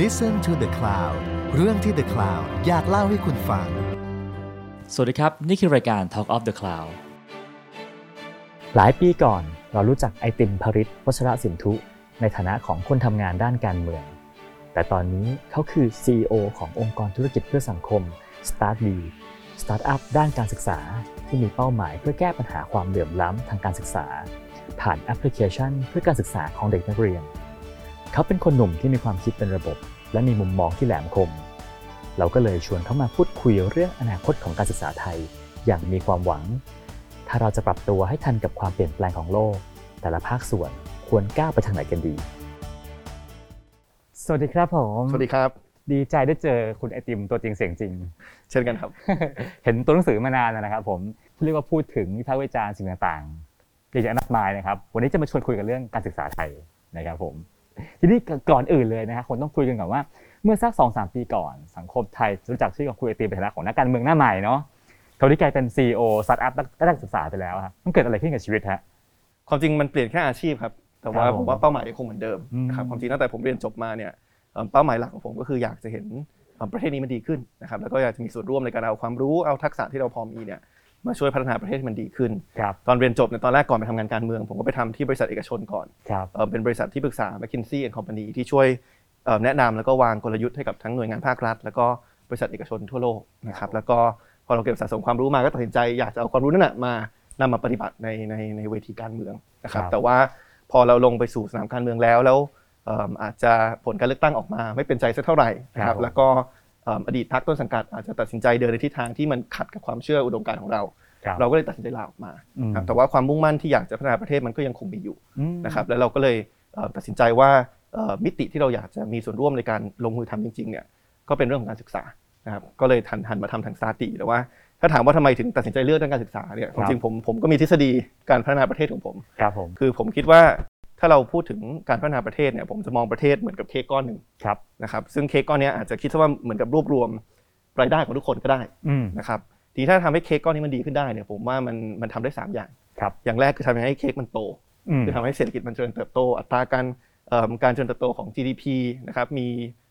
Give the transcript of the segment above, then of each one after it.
Listen to the Cloud เรื่องที่ The Cloud อยากเล่าให้คุณฟัง สวัสดีครับ นี่คือรายการ Talk of the Cloud หลายปีก่อนเรารู้จักไอติม พริษฐ์ วัชรสินธุ ในฐานะของคนทำงานด้านการเมือง แต่ตอนนี้เขาคือ CEO ขององค์กรธุรกิจเพื่อสังคม StartDee สตาร์ทอัพด้านการศึกษาที่มีเป้าหมายเพื่อแก้ปัญหาความเหลื่อมล้ำทางการศึกษา ผ่านแอปพลิเคชันเพื่อการศึกษาของเด็กนักเรียน เขาเป็นคนหนุ่มที่มีความคิดเป็นระบบ และมีมุมมองที่แหลมคม เราก็เลยชวนเขามาพูดคุยเรื่องอนาคตของการศึกษาไทย อย่างมีความหวัง ถ้าเราจะปรับตัวให้ทันกับความเปลี่ยนแปลงของโลก แต่ละภาคส่วนควรก้าวไปทางไหนกันดี สวัสดีครับผมสวัสดีครับ ดีใจได้เจอคุณไอติมตัวจริงเสียงจริง เช่นกันครับ เห็นตัวหนังสือมานานแล้วนะครับ ผมเรียกว่าพูดถึงวิพากษ์วิจารณ์สิ่งต่างๆเยอะแยะมากมายนะครับ วันนี้จะมาชวนคุยกันเรื่องการศึกษาไทยนะครับผม ทีนี้ก่อนอื่นเลยนะฮะคนต้องคุยกันก่อนว่าเมื่อสักสองสามปีก่อนสังคมไทยรู้จักชื่อของคุณไอติมในฐานะของนักการเมืองหน้าใหม่เนาะเขาที่กลายเป็นซีอีโอสตาร์ทอัพด้านการศึกษาไปแล้วครับมันเกิดอะไรขึ้นกับชีวิตฮะความจริงมันเปลี่ยนแค่อาชีพครับแต่ว่าครับผมผมว่าเป้าหมายยังคงเหมือนเดิมอืมนะครับความจริงตั้งแต่ผมเรียนจบมาเนี่ยเอ่อเป้าหมายหลักของผมก็คืออยากจะเห็นเอ่อประเทศนี้มันดีขึ้นนะครับแล้วก็อยากจะมีส่วนร่วมในการเอาความรู้เอาทักษะที่เราพอมีเนี่ย มาช่วยพัฒนาประเทศให้มันดีขึ้นครับตอนเรียนจบในยตอนแรกก่อนไปทำงานการเมือง ผมก็ไปทำที่บริษัทเอกชนก่อนครับเอ่อเป็นบริษัทที่ปรึกษา McKinsey and Company ที่ช่วยเอ่อแนะนำแล้วก็วางกลยุทธ์ให้กับทั้งหน่วยงานภาครัฐ แล้วก็บริษัทเอกชนทั่วโลกนะครับแล้วก็พอเราเก็บสะสมความรู้มาก็ตัดสินใจอยากจะเอาความรู้นั่นแหะมานำมาปฏิบัติในในในเวทีการเมืองนะครับครับแต่ว่าพอเราลงไปสู่สนามการเมืองแล้วแล้วเอิ่มอาจจะผลการเลือกตั้งออกมาไม่เป็นใจสักเท่าไหร่นะคครัรับบแล้วก็เอิ่มอดีตพรรคต้นสังกัดอาจจะตัดสินใจเดินในทิศทางที่มันขัดกับความเชื่ออุดมการณ์ของเราครับเราก็เลยตัดสินใจลาออกมาอืมครับแต่ว่าความมุ่งมั่นที่อยากจะพัฒนาประเทศมันก็ยังคงมีอยู่อืมนะครับแล้วเราก็เลยเอ่อตัดสินใจว่าเอ่อมิติที่เราอยากจะมีส่วนร่วมในการลงมือทำจริงๆเนี่ยก็เป็นเรื่องของการศึกษานะครับก็เลยทันหันมาทำทางสตาร์ตีแต่ว่าถ้าถามว่าทำไมถึงตัดสินใจเลือกด้านการศึกษาเนี่ยครับจริงๆผมผมก็มีทฤษฎีการพัฒนาประเทศของผมครับผมคือผมคิดว่า ถ้าเราพูดถึงการพัฒนาประเทศเนี่ยผมจะมองประเทศเหมือนกับเค้กก้อนหนึ่งครับนะครับซึ่งเค้กก้อนเนี้ยอาจจะคิดซะว่าเหมือนกับรวบรวมรายได้ของทุกคนก็ได้อืมนะครับทีนี้ถ้าทำให้เค้กก้อนนี้มันดีขึ้นได้เนี่ยผมว่ามันมันทำได้สามอย่างครับอย่างแรกคือทำให้เค้กมันโตอืมคือทำให้เศรษฐกิจมันเจริญเติบโต อัตราการเอิ่มการเจริญเติบโตของ GDP นะครับมี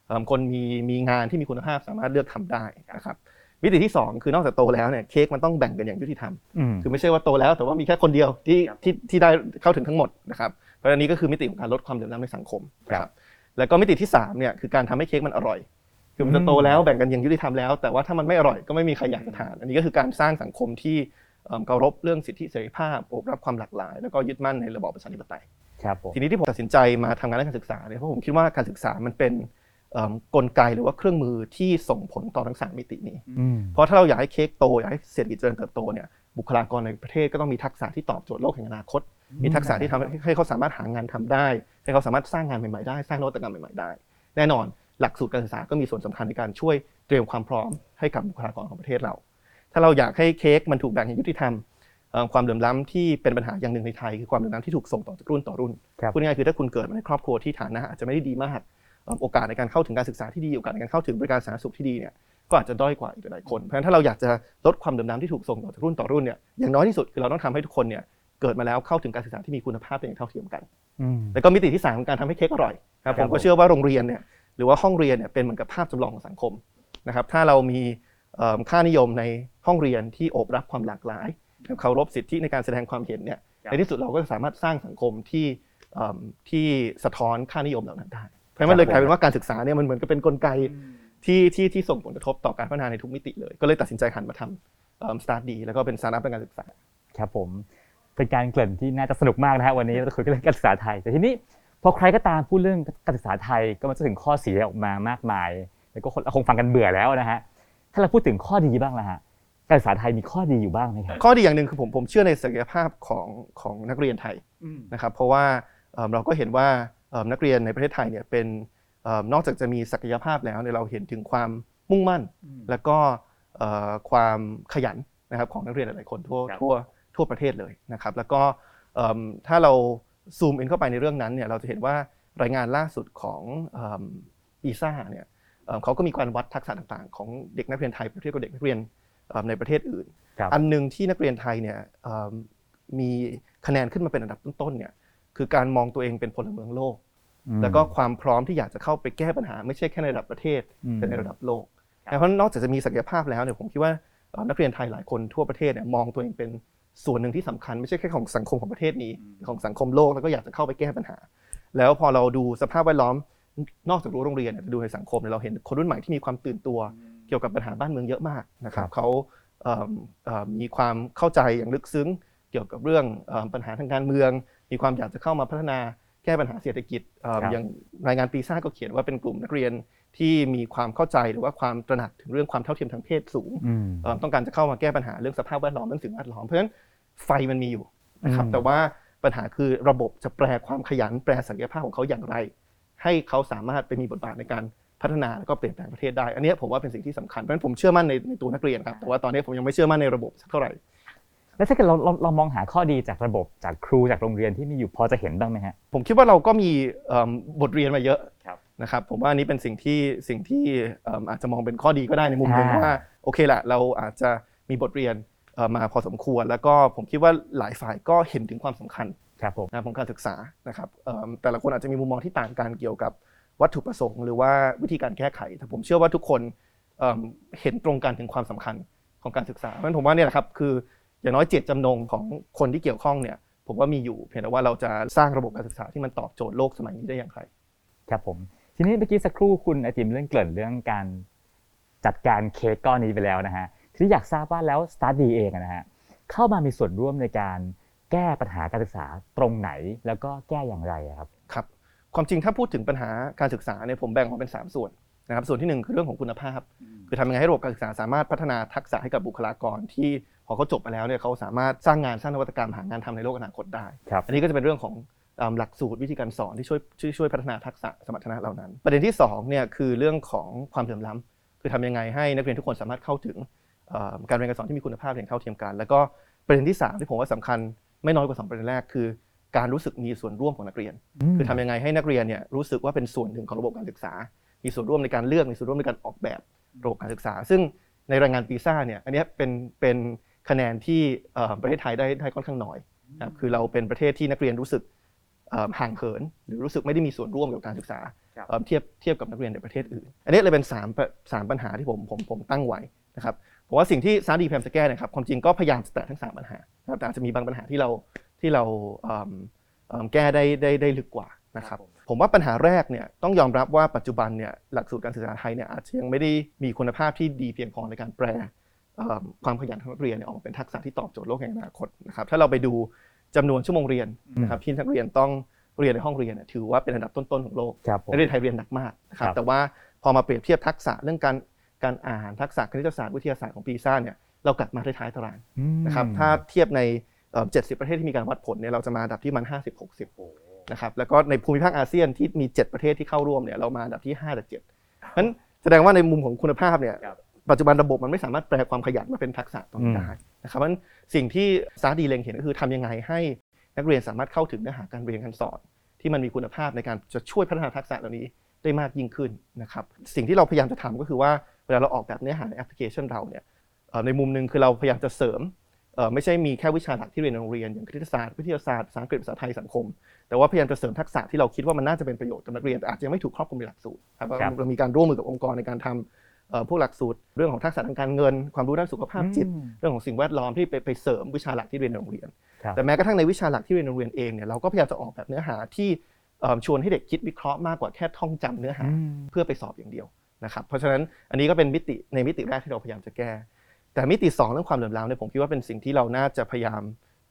เอิ่มคนมีมีงานที่มีคุณภาพสามารถเลือกทำได้นะครับมิติที่ 2 คือนอกจากโตแล้วเนี่ยเค้กมันต้องแบ่งกันอย่างยุติธรรมอืมคือไม่ใช่ว่าโตแล้วแต่ว่ามีแค่คนเดียวที่ที่ที่ได้เข้าถึงทั้งหมดนะครับ เพราะฉะนั้นนี้ก็คือมิติของการลดความเหลื่อมล้ำในสังคมครับนะแล้วก็มิติที่3เนี่ยคือการทำให้เค้กมันอร่อย คือมันจะโตแล้วแบ่งกันอย่างยุติธรรมแล้ว แต่ว่าถ้ามันไม่อร่อยก็ไม่มีใครอยากจะทาน อันนี้ก็คือการสร้างสังคมที่เอิ่มเคารพเรื่องสิทธิเสรีภาพโอบรับความหลากหลาย แล้วก็ยึดมั่นในระบอบประชาธิปไตยครับผมทีนี้ที่ผมตัดสินใจมาทำงานด้านการศึกษาเนี่ยเพราะผมคิดว่าการศึกษามันเป็นเอิ่ม กลไกหรือว่าเครื่องมือที่ส่งผลต่อทั้งสามมิตินี้อืมเพราะถ้าเราอยากให้เค้กโตอยากให้เศรษฐกิจเจริญเติบโตเนี่ยบุคลากรในประเทศก็ต้องมีทักษะที่ตอบโจทย์โลกแห่งอนาคต มีทักษะที่ทำให้ให้เขาสามารถหางานทำได้ ให้เขาสามารถสร้างงานใหม่ๆได้ สร้างนวัตกรรมใหม่ๆได้ แน่นอนหลักสูตรการศึกษาก็มีส่วนสำคัญในการช่วยเตรียมความพร้อมให้กับบุคลากรของประเทศเรา ถ้าเราอยากให้เค้กมันถูกแบ่งอย่างยุติธรรมเอ่อความเหลื่อมล้ำที่เป็นปัญหาอย่างหนึ่งในไทยคือความเหลื่อมล้ำที่ถูกส่งต่อจากรุ่นต่อรุ่นครับพูดง่ายๆคือถ้าคุณเกิดมาในครอบครัวที่ฐานะอาจจะไม่ได้ดีมากเอ่อ โอกาสในการเข้าถึงการศึกษาที่ดีโอกาสในการเข้าถึงบริการสาธารณสุขที่ดีเนี่ยก็อาจจะด้อยกว่าอีกหลายๆคน เพราะฉะนั้นถ้าเราอยากจะลดความเหลื่อมล้ำที่ถูกส่งต่อจากรุ่นต่อรุ่นเนี่ยอย่างน้อยที่สุดคือเราต้องทำให้ทุกคนเนี่ยเกิดมาแล้วเข้าถึงการศึกษาที่มีคุณภาพอย่างเท่าเทียมกันอืมแล้วก็มิติที่สามของการทำให้เค้กอร่อยครับคผรับมก็เชื่อว่าโรงเรียนเนี่ยหรือว่าห้องเรียนเนี่ยเป็นเหมือนกับภาพจำลองของสังคมนะครับถ้าเรามีเอิ่มค่านิยมในห้องเรียนที่โอบรับความหลากหลายเคารพสิทธิในการแสดงความเห็นเนี่ยในที่สุดเราก็สามารถสร้างสังคมที่เอิ่มที่สะท้อนค่านิยมเหล่านั้นได้ เพราะฉะนั้นมันเลยกลายเป็นว่าการศึกษาเนี่ยมันเหมือนกับเป็นกลไกที่ที่ที่ส่งผลกระทบต่อการพัฒนาในทุกมิติเลย ก็เลยตัดสินใจหันมาทำสตาร์ทดีแล้วก็เป็นสตาร์ทอัพในการศึกษาครับผมเป็นการเกริ่นที่น่าจะสนุกมากนะฮะวันนี้เราจะคุยกันเรื่องการศึกษาไทย แต่ทีนี้พอใครก็ตามพูดเรื่องการศึกษาไทยก็มันจะถึงข้อเสียออกมามากมาย แล้วก็คนคงฟังกันเบื่อแล้วนะฮะถ้าเราพูดถึงข้อดีบ้างละฮะการศึกษาไทยมีข้อดีอยู่บ้างไหมครับข้อดีอย่างหนึ่งคือผมผมเชื่อในศักยภาพของของนักเรียนไทยนะครับเพราะว่าเอิ่มเราก็เห็นว่าเอิ่ม นักเรียนในประเทศไทยเนี่ยเป็นเอิ่มนอกจากจะมีศักยภาพแล้วเนี่ยเราเห็นถึงความมุ่งมั่น แล้วก็เอ่อความขยันนะครับของนักเรียนหลายๆคนทั่วครับทั่วทั่วประเทศเลยนะครับแล้วก็เอิ่มถ้าเราซูมอินเข้าไปในเรื่องนั้นเนี่ยเราจะเห็นว่ารายงานล่าสุดของอีซ่าเนี่ยเอิ่มเขาก็มีการวัดทักษะต่างๆ ของเด็กนักเรียนไทยเปรียบเทียบกับเด็กนักเรียนเอิ่มในประเทศอื่นครับอันหนึ่งที่นักเรียนไทยเนี่ยเอิ่มมีคะแนนขึ้นมาเป็นอันดับต้นๆเนี่ย คือการมองตัวเองเป็นพลเมืองโลกอืมแล้วก็ความพร้อมที่อยากจะเข้าไปแก้ปัญหา ไม่ใช่แค่ในระดับประเทศอืมแต่ในระดับโลกครับเพราะนอกจากจะมีศักยภาพแล้วเนี่ยผมคิดว่าเอ่อนักเรียนไทยหลายคนทั่วประเทศเนี่ยมองตัวเองเป็นส่วนหนึ่งที่สำคัญไม่ใช่แค่ของสังคมของประเทศนี้ ของสังคมโลกแล้วก็อยากจะเข้าไปแก้ปัญหา แล้วพอเราดูสภาพแวดล้อมนอกจากรั้วโรงเรียนเนี่ยดูในสังคมเนี่ยเราเห็นคนรุ่นใหม่ที่มีความตื่นตัว เกี่ยวกับปัญหาบ้านเมืองเยอะมากนะครับเขาเอิ่มเอ่อมีความเข้าใจอย่างลึกซึ้ง เกี่ยวกับเรื่องเอิ่มปัญหาทางการเมือง มีความอยากจะเข้ามาพัฒนาแก้ปัญหาเศรษฐกิจเอิ่มครับอย่างรายงานปีซ่าก็เขียนว่าเป็นกลุ่มนักเรียนที่มีความเข้าใจหรือว่าความตระหนักถึงเรื่องความเท่าเทียมทางเพศสูงอืมเอิ่มต้องการจะเข้ามาแก้ปัญหาเรื่องสภาพแวดล้อมเรื่องสิ่งแวดล้อมเพราะฉะนั้นไฟมันมีอยู่นะครับอืมแต่ว่าปัญหาคือระบบจะแปลความขยันแปลศักยภาพของเขาอย่างไร ให้เขาสามารถไปมีบทบาทในการพัฒนาแล้วก็เปลี่ยนแปลงประเทศได้ อันเนี้ยผมว่าเป็นสิ่งที่สำคัญเพราะฉะนั้นผมเชื่อมั่นในในตัวนักเรียนครับแต่ว่าตอนนี้ผมยังไม่เชื่อมั่นในระบบสักเท่าไหร่ แล้วถ้าเกิดเราเราเรามองหาข้อดีจากระบบจากครูจากโรงเรียนที่มีอยู่พอจะเห็นบ้างไหมฮะ ผมคิดว่าเราก็มีเอิ่มบทเรียนมาเยอะครับนะครับผมว่าอันนี้เป็นสิ่งที่สิ่งที่เอิ่มอาจจะมองเป็นข้อดีก็ได้ในมุมหนึ่งอ่า ว่าโอเคแหละเราอาจจะมีบทเรียนเอ่อมาพอสมควร แล้วก็ผมคิดว่าหลายฝ่ายก็เห็นถึงความสำคัญ ครับผมนะครับของการศึกษานะครับเอิ่มแต่ละคนอาจจะมีมุมมองที่ต่างกันเกี่ยวกับวัตถุประสงค์หรือว่าวิธีการแก้ไข แต่ผมเชื่อว่าทุกคนเอิ่มเห็นตรงกันถึงความสำคัญของการศึกษาเพราะฉะนั้นผมว่าเนี่ยแหละครับคือ อย่างน้อยเจตจำนงของคนที่เกี่ยวข้องเนี่ยผมว่ามีอยู่เพียงแต่ว่าเราจะสร้างระบบการศึกษาที่มันตอบโจทย์โลกสมัยนี้ได้อย่างไรครับผมทีนี้เมื่อกี้สักครู่คุณไอติมเรื่องเกริ่นเรื่องการจัดการเค้กก้อนนี้ไปแล้วนะฮะทีนี้อยากทราบว่าแล้วสตาร์ดีเองอะนะฮะเข้ามามีส่วนร่วมในการแก้ปัญหาการศึกษาตรงไหนแล้วก็แก้อย่างไรอะครับครับ ความจริงถ้าพูดถึงปัญหาการศึกษาเนี่ยผมแบ่งออกเป็น 3 ส่วนนะครับส่วนที่หนึ่งคือเรื่องของคุณภาพ คือทำยังไงให้ระบบการศึกษาสามารถพัฒนาทักษะให้กับบุคลากรที่ พอเขาจบไปแล้วเนี่ยเขาสามารถสร้างงานสร้างนวัตกรรมหางานทำในโลกอนาคตได้ครับอันนี้ก็จะเป็นเรื่องของเอิ่มหลักสูตรวิธีการสอนที่ช่วยช่วยช่วยพัฒนาทักษะสมรรถนะเหล่านั้น ประเด็นที่2เนี่ยคือเรื่องของความเหลื่อมล้ำคือทำยังไงให้นักเรียนทุกคนสามารถเข้าถึงเอ่อการเรียนการสอนที่มีคุณภาพอย่างเท่าเทียมกัน แล้วก็ประเด็นที่สามที่ผมว่าสำคัญไม่น้อยกว่าสองประเด็นแรกคือ การรู้สึกมีส่วนร่วมของนักเรียน คือทำยังไงให้นักเรียนเนี่ยรู้สึกว่าเป็นส่วนหนึ่งของระบบการศึกษา มีส่วนร่วมในการเลือกมีส่วนร่วมในการออกแบบระบบการศึกษา ซึ่งในรายงานปีซ่าเนี่ยอันเนี้ยเป็นเป็น คะแนนที่เอ่อประเทศไทยได้ได้ค่อนข้างน้อยนะครับคือเราเป็นประเทศที่นักเรียนรู้สึกเอ่อห่างเหิน หรือรู้สึกไม่ได้มีส่วนร่วมกับการศึกษาครับเอ่อเทียบเทียบกับนักเรียนในประเทศอื่น อันนี้เลยเป็นสามปะสามปัญหาที่ผมผมผมตั้งไว้นะครับผมว่าสิ่งที่ซาดีแพมจะแก้เนะครับความจริงก็พยายามจะแตะทั้งสามปัญหานะครับแต่อาจจะมีบางปัญหาที่เราที่เราเอิ่มเอิ่มแก้ได้ได้ได้ลึกกว่านะครับผมว่าปัญหาแรกเนี่ยต้องยอมรับว่าปัจจุบันเนี่ยหลักสูตรการศึกษาไทยเนี่ยอาจจะยังไม่ได้มีคุณภาพที่ดีเพียงพอในการแปลเอิ่ม ความขยันของนักเรียนเนี่ยออกมาเป็นทักษะที่ตอบโจทย์โลกแห่งอนาคตนะครับถ้าเราไปดูจำนวนชั่วโมงเรียนนะครับที่นักเรียนต้องเรียนในห้องเรียนเนี่ยถือว่าเป็นอันดับต้นๆของโลกครับผมนักเรียนไทยเรียนหนักมากนะครับครับแต่ว่าพอมาเปรียบเทียบทักษะเรื่องการการอ่านทักษะคณิตศาสตร์วิทยาศาสตร์ของปีซ่าเนี่ยเรากลับมาท้ายๆตารางอืมนะครับถ้าเทียบในเอ่อ70 ประเทศที่มีการวัดผลเนี่ยเราจะมาอันดับที่มัน 50 60นะครับแล้วก็ในภูมิภาคอาเซียนที่มี 7 ประเทศที่เข้าร่วมเนี่ยเรามาอันดับที่5จาก7เพราะฉะนั้นแสดงว่าในมุมของคุณภาพเนี่ยครับ ปัจจุบันระบบมันไม่สามารถแปลความขยันมาเป็นทักษะตรงนี้ได้นะครับเพราะฉะนั้นสิ่งที่ซาดีเล็งเห็นก็คือทำยังไงให้นักเรียนสามารถเข้าถึงเนื้อหาการเรียนการสอน ที่มันมีคุณภาพในการจะช่วยพัฒนาทักษะเหล่านี้ได้มากยิ่งขึ้นนะครับสิ่งที่เราพยายามจะทำก็คือว่าเวลาเราออกแบบเนื้อหาในแอปพลิเคชันเราเนี่ยเอ่อในมุมหนึ่งคือเราพยายามจะเสริมเอ่อไม่ใช่มีแค่วิชาหลักที่เรียนในโรงเรียนอย่างคณิตศาสตร์วิทยาศาสตร์ภาษาอังกฤษภาษาไทยสังคม แต่ว่าพยายามจะเสริมทักษะที่เราคิดว่ามันน่าจะเป็นประโยชน์กับนักเรียนแต่อาจจะยังไม่ถูกครอบคลุมในหลักสูตรครับครับเรามีการร่วมมือกับองค์กรในการทำเอ่อ พวกหลักสูตรเรื่องของทักษะทางการเงิน ความรู้ด้านสุขภาพจิตอืมเรื่องของสิ่งแวดล้อมที่ไปไปเสริมวิชาหลักที่เรียนในโรงเรียนครับแต่แม้กระทั่งในวิชาหลักที่เรียนในโรงเรียนเองเนี่ยเราก็พยายามจะออกแบบเนื้อหาที่เอิ่มชวนให้เด็กคิดวิเคราะห์มากกว่าแค่ท่องจำเนื้อหาอืมเพื่อไปสอบอย่างเดียวนะครับเพราะฉะนั้นอันนี้ก็เป็นมิติในมิติแรกที่เราพยายามจะแก้ แต่มิติสองเรื่องความเหลื่อมล้ำเนี่ยผมคิดว่าเป็นสิ่งที่เราน่าจะพยายาม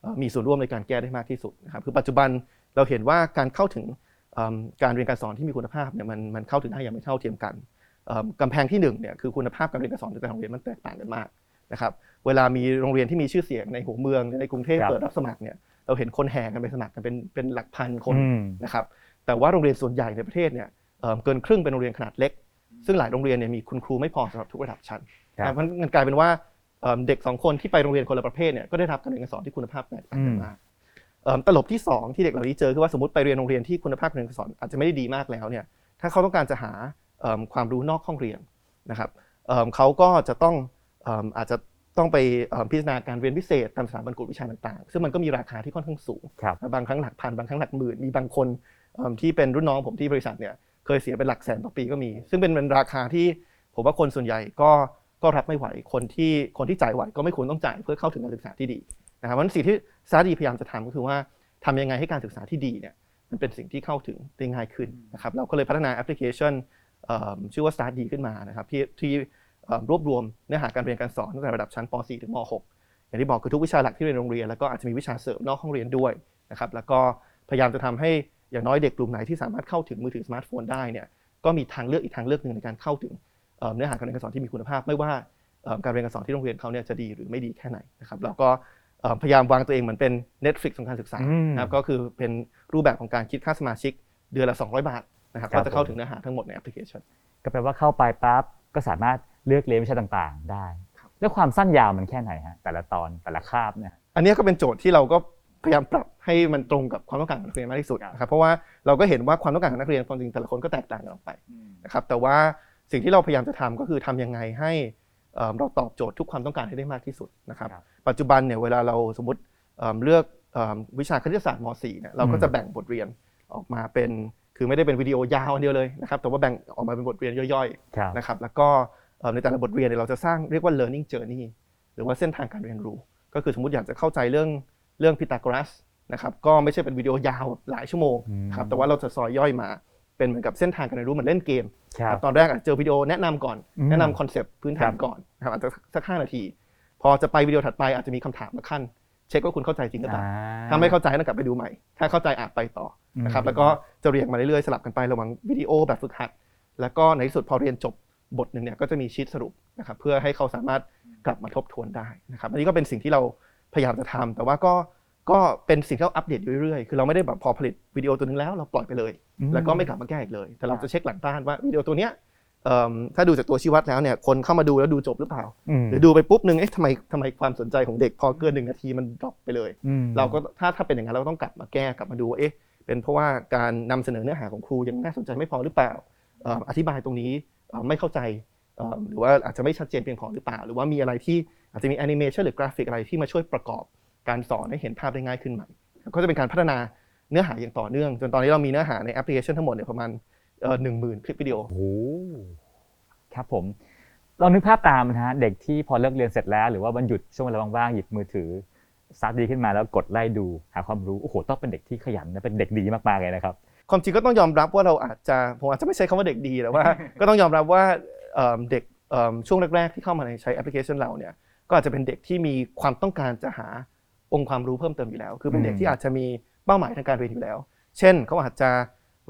เอ่อมีส่วนร่วมในการแก้ได้มากที่สุดนะครับคือปัจจุบันเราเห็นว่าการเข้าถึงเอิ่มการเรียนการสอนที่มีคุณภาพเนี่ยมันมันเข้าถึงได้อย่างไม่เท่าเทียมกันเอิ่ม กำแพงที่หนึ่งเนี่ยคือคุณภาพการเรียนการสอนในแต่ละโรงเรียนมันแตกต่างกันมากนะครับเวลามีโรงเรียนที่มีชื่อเสียงในหัวเมืองในกรุงเทพครับเปิดรับสมัครเนี่ยเราเห็นคนแห่กันไปสมัครกันเป็นเป็นหลักพันคนอืมนะครับแต่ว่าโรงเรียนส่วนใหญ่ในประเทศเนี่ยเอิ่มเกินครึ่งเป็นโรงเรียนขนาดเล็ก ซึ่งหลายโรงเรียนเนี่ยมีคุณครูไม่พอสำหรับทุกระดับชั้นครับเพราะฉะนั้นมันกลายเป็นว่าเอิ่มเด็กสองคนที่ไปโรงเรียนคนละประเภทเนี่ยก็ได้รับการเรียนการสอนที่คุณภาพแตกต่างกันมากเอิ่มตลบที่สองที่เด็กเหล่านี้เจอคือว่าสมมติไปเรียนโรงเรียนที่คุณภาพการเรียนการสอนอาจจะไม่ได้ดีมากแล้วเนี่ยถ้าเขาต้องการจะหาเอิ่ม ความรู้นอกห้องเรียนนะครับเอิ่มเขาก็จะต้องเอิ่มอาจจะต้องไปเอิ่มพิจารณาการเรียนพิเศษตามสถาบันกวดวิชาต่างๆ ซึ่งมันก็มีราคาที่ค่อนข้างสูงครับบางครั้งหลักพันบางครั้งหลักหมื่น มีบางคนเอิ่มที่เป็นรุ่นน้องผมที่บริษัทเนี่ยเคยเสียเป็นหลักแสนต่อปีก็มี ซึ่งเป็นเป็นราคาที่ผมว่าคนส่วนใหญ่ก็ก็รับไม่ไหว คนที่คนที่จ่ายไหวก็ไม่ควรต้องจ่ายเพื่อเข้าถึงการศึกษาที่ดีนะครับเพราะฉะนั้นสิ่งที่ซาดีพยายามจะทำก็คือว่าทำยังไงให้การศึกษาที่ดีเนี่ยมันเป็นสิ่งที่เข้าถึงได้ง่ายขึ้นนะครับเราก็เลยพัฒนาแอปพลิเคชันเอิ่ม ชื่อว่า StartDee ขึ้นมานะครับที่ที่เอิ่มรวบรวมเนื้อหาการเรียนการสอนตั้งแต่ระดับชั้นป .4 ถึงม .6 อย่างที่บอกคือทุกวิชาหลักที่เรียนโรงเรียน แล้วก็อาจจะมีวิชาเสริมนอกห้องเรียนด้วยนะครับแล้วก็พยายามจะทำให้อย่างน้อยเด็กกลุ่มไหนที่สามารถเข้าถึงมือถือสมาร์ทโฟนได้เนี่ยก็มีทางเลือกอีกทางเลือกหนึ่งในการเข้าถึงเอ่อเนื้อหาการเรียนการสอนที่มีคุณภาพ ไม่ว่าเอ่อการเรียนการสอนที่โรงเรียนเขาเนี่ยจะดีหรือไม่ดีแค่ไหนนะครับแล้วก็เอ่อพยายามวางตัวเองเหมือนเป็น Netflix ของการศึกษาอืมนะครับก็คือเป็นรูปแบบของการคิดค่าสมาชิกเดือนละ 200 บาท นะครับครับก็จะเข้าผมถึงเนื้อหาทั้งหมดในแอปพลิเคชัน ก็แปลว่าเข้าไปปั๊บก็สามารถเลือกเรียนวิชาต่างๆ ได้ครับแล้วความสั้นยาวมันแค่ไหนฮะแต่ละตอนแต่ละคาบเนี่ยอันเนี้ยก็เป็นโจทย์ที่เราก็พยายามปรับให้มันตรงกับความต้องการของนักเรียนมากที่สุดครับนะครับเพราะว่าเราก็เห็นว่าความต้องการของนักเรียนความจริงแต่ละคนก็แตกต่างกันออกไปนะครับแต่ว่าสิ่งที่เราพยายามจะทำก็คือทำยังไงให้เอ่อเราตอบโจทย์ทุกความต้องการให้ได้มากที่สุดนะครับครับปัจจุบันเนี่ยเวลาเราสมมติเอิ่มเลือกเอิ่มวิชาคณิตศาสตร์ม .4 เนี่ยเราก็จะแบ่งบทเรียนออกมาเป็น คือไม่ได้เป็นวิดีโอยาวอันเดียวเลยนะครับแต่ว่าแบ่งออกมาเป็นบทเรียนย่อยๆครับนะครับแล้วก็เอ่อในแต่ละบทเรียนเนี่ยเราจะสร้างเรียกว่า learning journey หรือว่าเส้นทางการเรียนรู้ ก็คือสมมติอยากจะเข้าใจเรื่องเรื่องพีทาโกรัสนะครับก็ไม่ใช่เป็นวิดีโอยาวหลายชั่วโมงอืมครับแต่ว่าเราจะซอยย่อยมาเป็นเหมือนกับเส้นทางการเรียนรู้เหมือนเล่นเกมครับตอนแรกอาจจะเจอวิดีโอแนะนำก่อนอืมแนะนำคอนเซปต์พื้นฐาครันบก่อนนะครับอาจจะสักห้านาที พอจะไปวิดีโอถัดไปอาจจะมีคำถามมาขั้น เช็คว่าคุณเข้าใจจริงหรือเปล่าอ่ถ้าไม่เข้าใจต้องกลับไปดูใหม่ ถ้าเข้าใจอาจไปต่อนะครับอืมแล้วก็จะเรียงมาเรื่อยๆสลับกันไประหว่างวิดีโอแบบฝึกหัด แล้วก็ในที่สุดพอเรียนจบบทหนึ่งเนี่ยก็จะมีชีทสรุปนะครับเพื่อให้เขาสามารถกลับมาทบทวนได้นะครับอันนี้ก็เป็นสิ่งที่เราพยายามจะทำแต่ว่าก็ก็เป็นสิ่งที่เราอัปเดตอยู่เรื่อยๆ คือเราไม่ได้แบบพอผลิตวิดีโอตัวหนึงแล้วเราปล่อยไปเลยอืมแล้วก็ไม่กลับมาแก้อีกเลย แต่เราจะเช็กหลังบ้านว่าวิดีโอตัวเนี้ยเอิ่ม ถ้าดูจากตัวชี้วัดแล้วเนี่ยคนเข้ามาดูแล้วดูจบหรือเปล่าหรือดูไปปุ๊บนึงเอ๊ะทำไมทำไมความสนใจของเด็กพอเกินหนึ่งนาทีมัน drop ไปเลยอืมเราก็ถ้าถ้าเป็นอย่างนั้นเราก็ต้องกลับมาแก้กลับมาดูว่าเอ๊ะเป็นเพราะว่าการนำเสนอเนื้อหาของครูยังน่าสนใจไม่พอหรือเปล่าเอ่ออธิบายตรงนี้เอ่อไม่เข้าใจเอ่อหรือว่าอาจจะไม่ชัดเจนเพียงพอหรือเปล่า หรือว่ามีอะไรที่อาจจะมีแอนิเมชันหรือกราฟิกอะไรที่มาช่วยประกอบการสอนให้เห็นภาพได้ง่ายขึ้นไหมก็จะเป็นการพัฒนาเนื้อหาอย่างต่อเนื่อง จนตอนนี้เรามีเนื้อหาในแอปพลิเคชันทั้งหมดเนี่ยประมาณ หนึ่งหมื่นคลิปวิดีโอโอ้โหครับผมลองนึกภาพตามนะฮะเด็กที่พอเลิกเรียนเสร็จแล้ว หรือว่าวันหยุดช่วงเวลาว่างๆหยิบมือถือ StartDee ขึ้นมาแล้วกดไล่ดูหาความรู้โอ้โหต้องเป็นเด็กที่ขยันนะเป็นเด็กดีมากๆเลยนะครับความจริงก็ต้องยอมรับว่าเราอาจจะผมอาจจะไม่ใช้คำว่าเด็กดีแต่ว่า ก็ต้องยอมรับว่าเอิ่มเด็กเอิ่มช่วงแรก ๆ ที่เข้ามาในใช้แอปพลิเคชันเราเนี่ยก็อาจจะเป็นเด็กที่มีความต้องการจะหาองค์ความรู้เพิ่มเติมอยู่แล้ว คือเป็นเด็กอืมที่อาจจะมีเป้าหมายทางการเรียนอยู่แล้ว เช่นเขาอาจจะ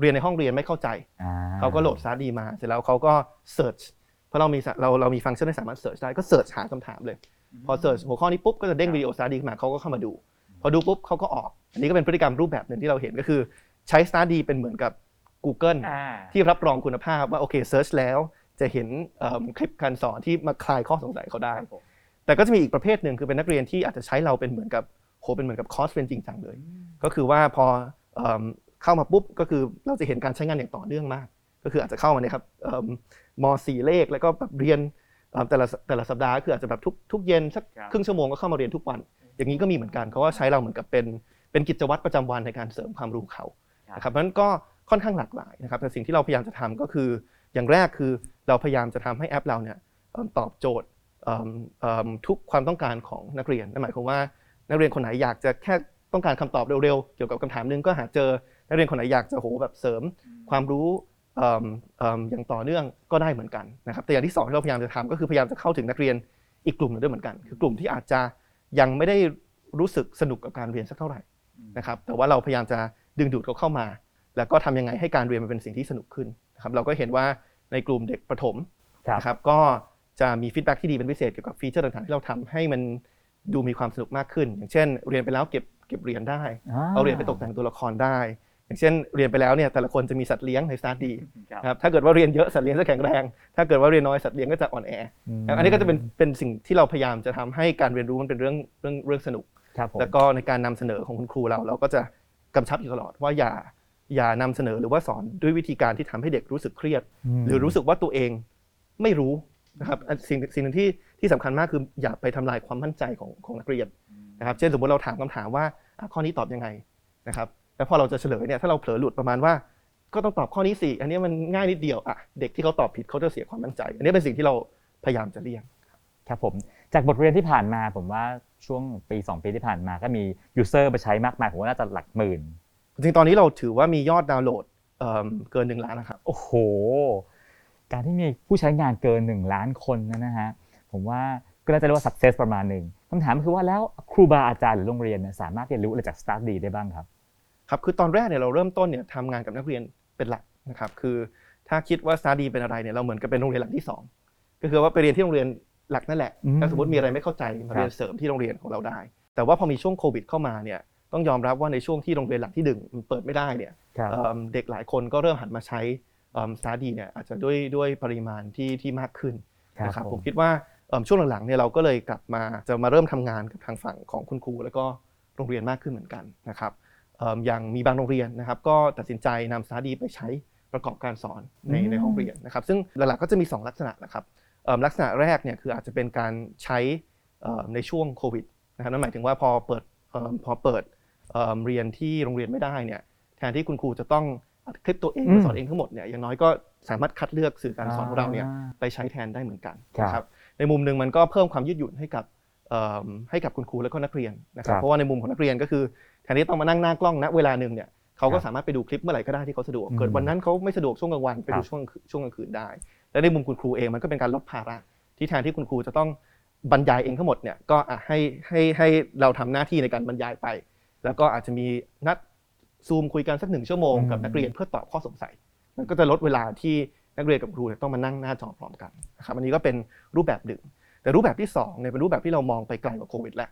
เรียนในห้องเรียนไม่เข้าใจอ่เขาก็โหลด StartDee มา เสร็จแล้วเขาก็ search เพราะเรามีสะเราเรามีฟังก์ชันที่สามารถ search ได้ก็ search หาคำถามเลย พอ search หัวข้อนี้ปุ๊บก็จะเด้งวิดีโอ StartDee มาเขาก็เข้ามาดู พอดูปุ๊บเขาก็ออก อันนี้ก็เป็นพฤติกรรมรูปแบบหนึ่งที่เราเห็นก็คือใช้ StartDee เป็นเหมือนกับ Google อ่าที่รับรองคุณภาพว่าโอเค search แล้วจะเห็นเอิ่มคลิปการสอนที่มาคลายข้อสงสัยเขาได้ แต่ก็จะมีอีกประเภทหนึ่งคือเป็นนักเรียนที่อาจจะใช้เราเป็นเหมือนกับโหเป็นเหมือนกับคอร์สเรียนจริงจังเลย ก็คือว่าพอ เอิ่มเข้ามาปุ๊บก็คือเราจะเห็นการใช้งานอย่างต่อเนื่องมาก ก็คืออาจจะเข้ามาเนี่ยครับเอิ่มมสี่เลขแล้วก็แบบเรียนเอิ่มแต่ละแต่ละสัปดาห์คืออาจจะแบบทุกทุกเย็นสักครับครึ่งชั่วโมงก็เข้ามาเรียนทุกวัน อย่างนี้ก็มีเหมือนกันเขาว่าใช้เราเหมือนกับเป็นเป็นกิจวัตรประจำวันในการเสริมความรู้เขานะครับเพราะฉะนั้นก็ค่อนข้างหลากหลายนะครับแต่สิ่งที่เราพยายามจะทำก็คือ อย่างแรกคือเราพยายามจะทำให้แอปเราเนี่ยเอิ่มตอบโจทย์เอิ่มเอิ่มทุกความต้องการของนักเรียนนั่นหมายความว่านักเรียนคนไหนอยากจะแค่ต้องการคำตอบเร็วๆ เกี่ยวกับคำถามหนึงก็หาเจอ นักเรียนคนไหนอยากจะโหแบบเสริมความรู้เอิ่มเอิ่มอย่างต่อเนื่องก็ได้เหมือนกันนะครับแต่อย่างที่สองที่เราพยายามจะทำก็คือพยายามจะเข้าถึงนักเรียนอีกกลุ่มหนึงด้วยเหมือนกัน คือกลุ่มที่อาจจะยังไม่ได้รู้สึกสนุกกับการเรียนสักเท่าไหร่นะครับแต่ว่าเราพยายามจะดึงดูดเขาเข้ามา แล้วก็ทำยังไงให้การเรียนมันเป็นสิ่งที่สนุกขึ้นนะครับเราก็เห็นว่าในกลุ่มเด็กประถมครับนะครับก็จะมี feedback ที่ดีเป็นพิเศษเกี่ยวกับ feature ต่างๆที่เราทำให้มันดูมีความสนุกมากขึ้น อย่างเช่น เรียนไปแล้วเก็บเก็บเหรียญได้ เอาเหรียญไปตกแต่งตัวละครได้ อย่างเช่นเรียนไปแล้วเนี่ยแต่ละคนจะมีสัตว์เลี้ยงใน StartDee ครับนะครับถ้าเกิดว่าเรียนเยอะสัตว์เลี้ยงจะแข็งแรง ถ้าเกิดว่าเรียนน้อยสัตว์เลี้ยงก็จะอ่อนแอมอันนี้ก็จะเป็นเป็นสิ่งที่เราพยายามจะทำให้การเรียนรู้มันเป็นเรื่องเรื่องเรื่องสนุกครับผมแล้วก็ในการนำเสนอของคุณครูเราเราก็จะกำชับอยู่ตลอดว่าอย่าอย่านำเสนอหรือว่าสอนด้วยวิธีการที่ทำให้เด็กรู้สึกเครียดมหรือรู้สึกว่าตัวเองไม่รู้นะครับอันสิ่งสิ่งหนึ่งที่ที่สำคัญมากคืออย่าไปทำลายความมั่นใจของของนักเรียนนะครับ เช่นสมมติเราถามคำถามว่าอะข้อนี้ตอบยังไงนะครับ แล้วพอเราจะเฉลยเนี่ยถ้าเราเผลอหลุดประมาณว่า ก็ต้องตอบข้อนี้สิอันนี้มันง่ายนิดเดียวอะเด็กที่เขาตอบผิดเขาจะเสียความมั่นใจ อันนี้เป็นสิ่งที่เราพยายามจะเลี่ยงครับผมจากบทเรียนที่ผ่านมาผมว่าช่วงปี 2 ปีที่ผ่านมาก็มี user ไปใช้มากมายผมว่าน่าจะหลักหมื่นจริงๆตอนนี้เราถือว่ามียอดดาวน์โหลดเอิ่มเกินหนึ่งล้านนะครับโอ้โห การที่มีผู้ใช้งานเกิน1ล้านคนนะนะฮะผมว่าก็น่าจะเรียกว่า success ประมาณหนึ่งคำถามคือว่าแล้วครูบาอาจารย์หรือโรงเรียนเนี่ยสามารถเรียนรู้อะไรจาก StartDee ได้บ้างครับ ครับคือตอนแรกเนี่ยเราเริ่มต้นเนี่ยทำงานกับนักเรียนเป็นหลักนะครับคือถ้าคิดว่า StartDee เป็นอะไรเนี่ยเราเหมือนกับเป็นโรงเรียนหลักที่สองก็คือว่าไปเรียนที่โรงเรียนหลักนั่นแหละอืมถ้าสมมติมีอะไรไม่เข้าใจมาเรียนเสริมที่โรงเรียนของเราได้ แต่ว่าพอมีช่วงโควิดเข้ามาเนี่ยต้องยอมรับว่าในช่วงที่โรงเรียนหลักที่หนึ่งมันเปิดไม่ได้เนี่ยครับเอิ่มเด็กหลายคนก็เริ่มหันมาใช้ StartDee เนี่ยอาจจะด้วยด้วยปริมาณที่ที่มากขึ้นนะครับผมคิดว่าเอิ่มช่วงหลังๆเนี่ยเราก็เลยกลับมาจะมาเริ่มทำงานกับทางฝั่งของคุณครู แล้วก็โรงเรียนมากขึ้นเหมือนกันนะครับเอิ่มอย่างมีบางโรงเรียนนะครับ ก็ตัดสินใจนำสตาร์ดีไปใช้ประกอบการสอนในอืมในห้องเรียนนะครับ ซึ่งหลักๆก็จะมี 2 ลักษณะนะครับเอิ่มลักษณะแรกเนี่ยคืออาจจะเป็นการใช้เอิ่มในช่วงโควิดนะครับนั่นหมายถึงว่าพอเปิดเอิ่มพอเปิดเอิ่มเรียนที่โรงเรียนไม่ได้เนี่ยแทนที่คุณครูจะต้องอัดคลิปตัวเองมาสอนเองทั้งหมดเนี่ยอย่างน้อยก็สามารถคัดเลือกสื่อการสอนของเราเนี่ยไปใช้แทนได้เหมือนกันครับนะครับในมุมหนึ่งมันก็เพิ่มความยืดหยุ่นให้กับเอิ่ม ให้กับคุณครูและก็นักเรียนนะครับครับเพราะว่าในมุมของนักเรียนก็คือแทนที่ต้องมานั่งหน้ากล้องณเวลาหนึ่งเนี่ยเขาก็ครับสามารถไปดูคลิปเมื่อไหร่ก็ได้ที่เขาสะดวกอืมเกิดวันนั้นเขาไม่สะดวกช่วงกลางวันไปดูครับช่วงช่วงกลางคืนได้ และในมุมคุณครูเองมันก็เป็นการลดภาระที่แทนที่คุณครูจะต้องบรรยายเองทั้งหมดเนี่ยก็อะให้ให้ให้เราทำหน้าที่ในการบรรยายไป แล้วก็อาจจะมีนัดซูมคุยกันสักหนึ่งชั่วโมงกับอืมนักเรียนเพื่อตอบข้อสงสัยมันก็จะลดเวลาที่นักเรียนกับครูเนี่ยต้องมานั่งหน้าจอพร้อมกันนะครับอันนี้ก็เป็นรูปแบบหนึ่ง แต่รูปแบบที่2เนี่ยเป็นรูปแบบที่เรามองไปไกลกว่าโควิดแล้ว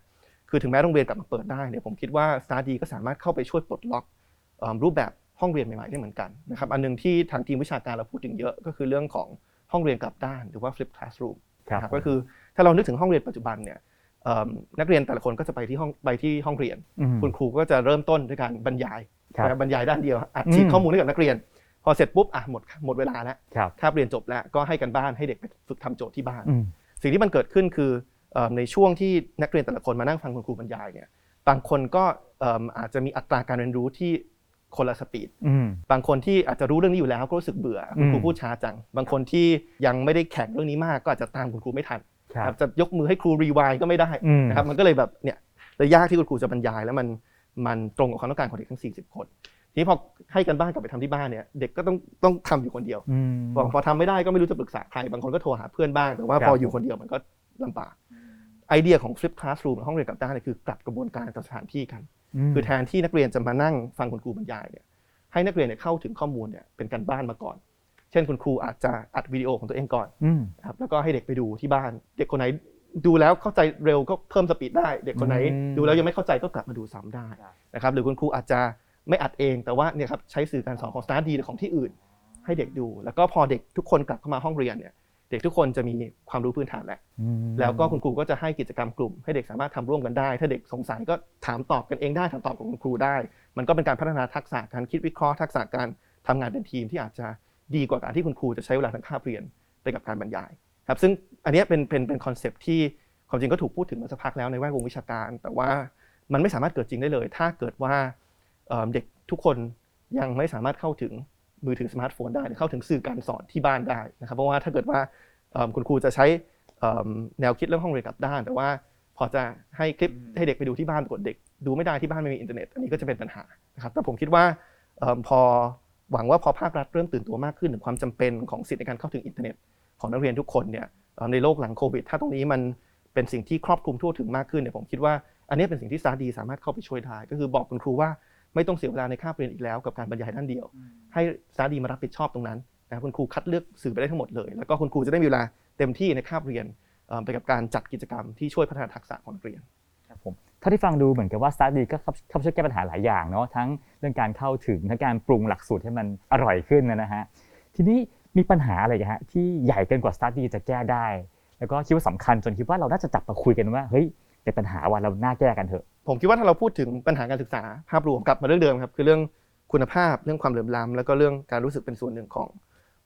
คือถึงแม้โรงเรียนกลับมาเปิดได้เนี่ยผมคิดว่า s t a r d ก็สามารถเข้าไปช่วยปลดล็อกเอิ่มรูปแบบห้องเรียนใหม่ๆได้เหมือนกันนะครับอันหนึงที่ทางทีมวิชาการเราพูดถึงเยอะก็คือเรื่องของห้องเรียนกลับด้านหรือว่า flip classroom ครับนะครับก็คือถ้าเรานึกถึงห้องเรียนปัจจุบันเนี่ยเอิ่มนักเรียนแต่ละคนก็จะไปที่ห้องไปที่ห้องเรียนมคุณครูก็จะเริ่มต้นด้วยการบรรยายครับนะครับบรรยายด้านเดียวอัดอืมฉีดข้อมูลให้กับนักเรียน พอเสร็จปุ๊บอะหมดหมดเวลาแล้วครับคาบเรียนจบแล้วก็ให้กันบ้านให้เด็กไปฝึกทำโจทย์ที่บ้านอืม สิ่งที่มันเกิดขึ้นคือเอิ่มในช่วงที่นักเรียนแต่ละคนมานั่งฟังคุณครูบรรยายเนี่ยบางคนก็เอิ่มอาจจะมีอัตราการเรียนรู้ที่คนละสปีดอืมบางคนที่อาจจะรู้เรื่องนี้อยู่แล้วก็รู้สึกเบื่อคุณครูอืมพูดช้าจัง บางคนที่ยังไม่ได้แข่งเรื่องนี้มากก็อาจจะตามคุณครูไม่ทันครับครับจะยกมือให้ครูรีวายก็ไม่ได้อืมนะครับมันก็เลยแบบเนี่ยเลยยากที่คุณครูจะบรรยายแล้วมันมันตรงกับความต้องการของเด็กทั้ง 40 คนที นี้พอให้กันบ้านกลับไปทำที่บ้านเนี่ยเด็กก็ต้องต้องทำอยู่คนเดียวอืมพอพอทำไม่ได้ก็ไม่รู้จะปรึกษาใครบางคนก็โทรหาเพื่อนบ้างแต่ว่าครับพออยู่คนเดียวมันก็ลำบากไอเดียของ Flip Classroom ห้องเรียนกลับด้านเนี่ยคือกลับกระบวนการกับสถานที่กันมคือแทนที่นักเรียนจะมานั่งฟังคุณครูบรรยายเนี่ยให้นักเรียนเนี่ยเข้าถึงข้อมูลเนี่ยเป็นการบ้านมาก่อน เช่นคุณครูอาจจะอัดวิดีโอของตัวเองก่อนอืมนะครับแล้วก็ให้เด็กไปดูที่บ้าน เด็กคนไหนดูแล้วเข้าใจเร็วก็เพิ่มสปีดได้ เด็กคนไหนอืมดูแล้วยังไม่เข้าใจก็กลับมาดูซ้ำได้ครับนะครับหรือคุณครูอาจจะ ไม่อัดเองแต่ว่าเนี่ยครับใช้สื่อการสอนของสตาร์ดีหรือของที่อื่น ให้เด็กดู แล้วก็พอเด็กทุกคนกลับเข้ามาห้องเรียนเนี่ยเด็กทุกคนจะมีความรู้พื้นฐานแล้วอืมแล้วก็คุณครูก็จะให้กิจกรรมกลุ่ม ให้เด็กสามารถทำร่วมกันได้ ถ้าเด็กสงสัยก็ถามตอบกันเองได้ถามตอบกับคุณครูได้ มันก็เป็นการพัฒนาทักษะการคิดวิเคราะห์ทักษะการทำงานเป็นทีมที่อาจจะดีกว่าการที่คุณครูจะใช้เวลาทั้งคาบเรียนไปกับการบรรยายครับซึ่งอันเนี้ยเป็นเป็นเป็น concept ที่ความจริงก็ถูกพูดถึงมาสักพักแล้วในแวดวงวิชาการ แต่ว่ามันไม่สามารถเกิดจริงได้เลย ถ้าเกิดว่า เด็กทุกคนยังไม่สามารถเข้าถึงมือถือสมาร์ทโฟนได้หรือเข้าถึงสื่อการสอนที่บ้านได้นะครับเพราะว่าถ้าเกิดว่าคุณครูจะใช้แนวคิดเรื่องห้องเรียนกลับด้าน แต่ว่าพอจะให้คลิปให้เด็กไปดูที่บ้านปรากฏเด็ก ดูไม่ได้ที่บ้านไม่มีอินเทอร์เน็ตอันนี้ก็จะเป็นปัญหานะครับแต่ผมคิดว่าพอหวังว่าพอภาครัฐเริ่มตื่นตัวมากขึ้นถึงความจำเป็นของสิทธิในการเข้าถึงอินเทอร์เน็ตของนักเรียนทุกคนเนี่ยในโลกหลังโควิด ถ้าตรงนี้มันเป็นสิ่งที่ครอบคลุมทั่วถึงมากขึ้นเนี่ยผมคิดว่าอันนี้เป็นสิ่งที่ StartDee สามารถเข้าไปช่วยได้ก็คือบอกคุณครูว่า ไม่ต้องเสียเวลาในคาบเรียนอีกแล้วกับการบรรยายด้านเดียว ให้ StartDee มารับผิดชอบตรงนั้นนะครับคุณครูคัดเลือกสื่อไปได้ทั้งหมดเลย แล้วก็คุณครูจะได้มีเวลาเต็มที่ในคาบเรียนเอ่อไปกับการจัดกิจกรรมที่ช่วยพัฒนาทักษะของนักเรียนครับผมถ้าที่ฟังดูเหมือนกับว่า Start D ก็เข้าเข้าไปช่วยแก้ปัญหาหลายอย่างเนาะทั้งเรื่องการเข้าถึงทั้งการปรุงหลักสูตรให้มันอร่อยขึ้นนะฮะทีนี้มีปัญหาอะไรกันฮะที่ใหญ่เกินกว่า Start D จะแก้ได้ แล้วก็คิดว่าสำคัญจนคิดว่าเราน่าจะจับมาคุยกันว่าเฮ้ย เป็นปัญหาว่าเราน่าแก้กันเถอะ ผมคิดว่าถ้าเราพูดถึงปัญหาการศึกษาภาพรวมกลับมาเรื่องเดิมครับคือเรื่องคุณภาพเรื่องความเหลื่อมล้ำแล้วก็เรื่องการรู้สึกเป็นส่วนหนึ่งของ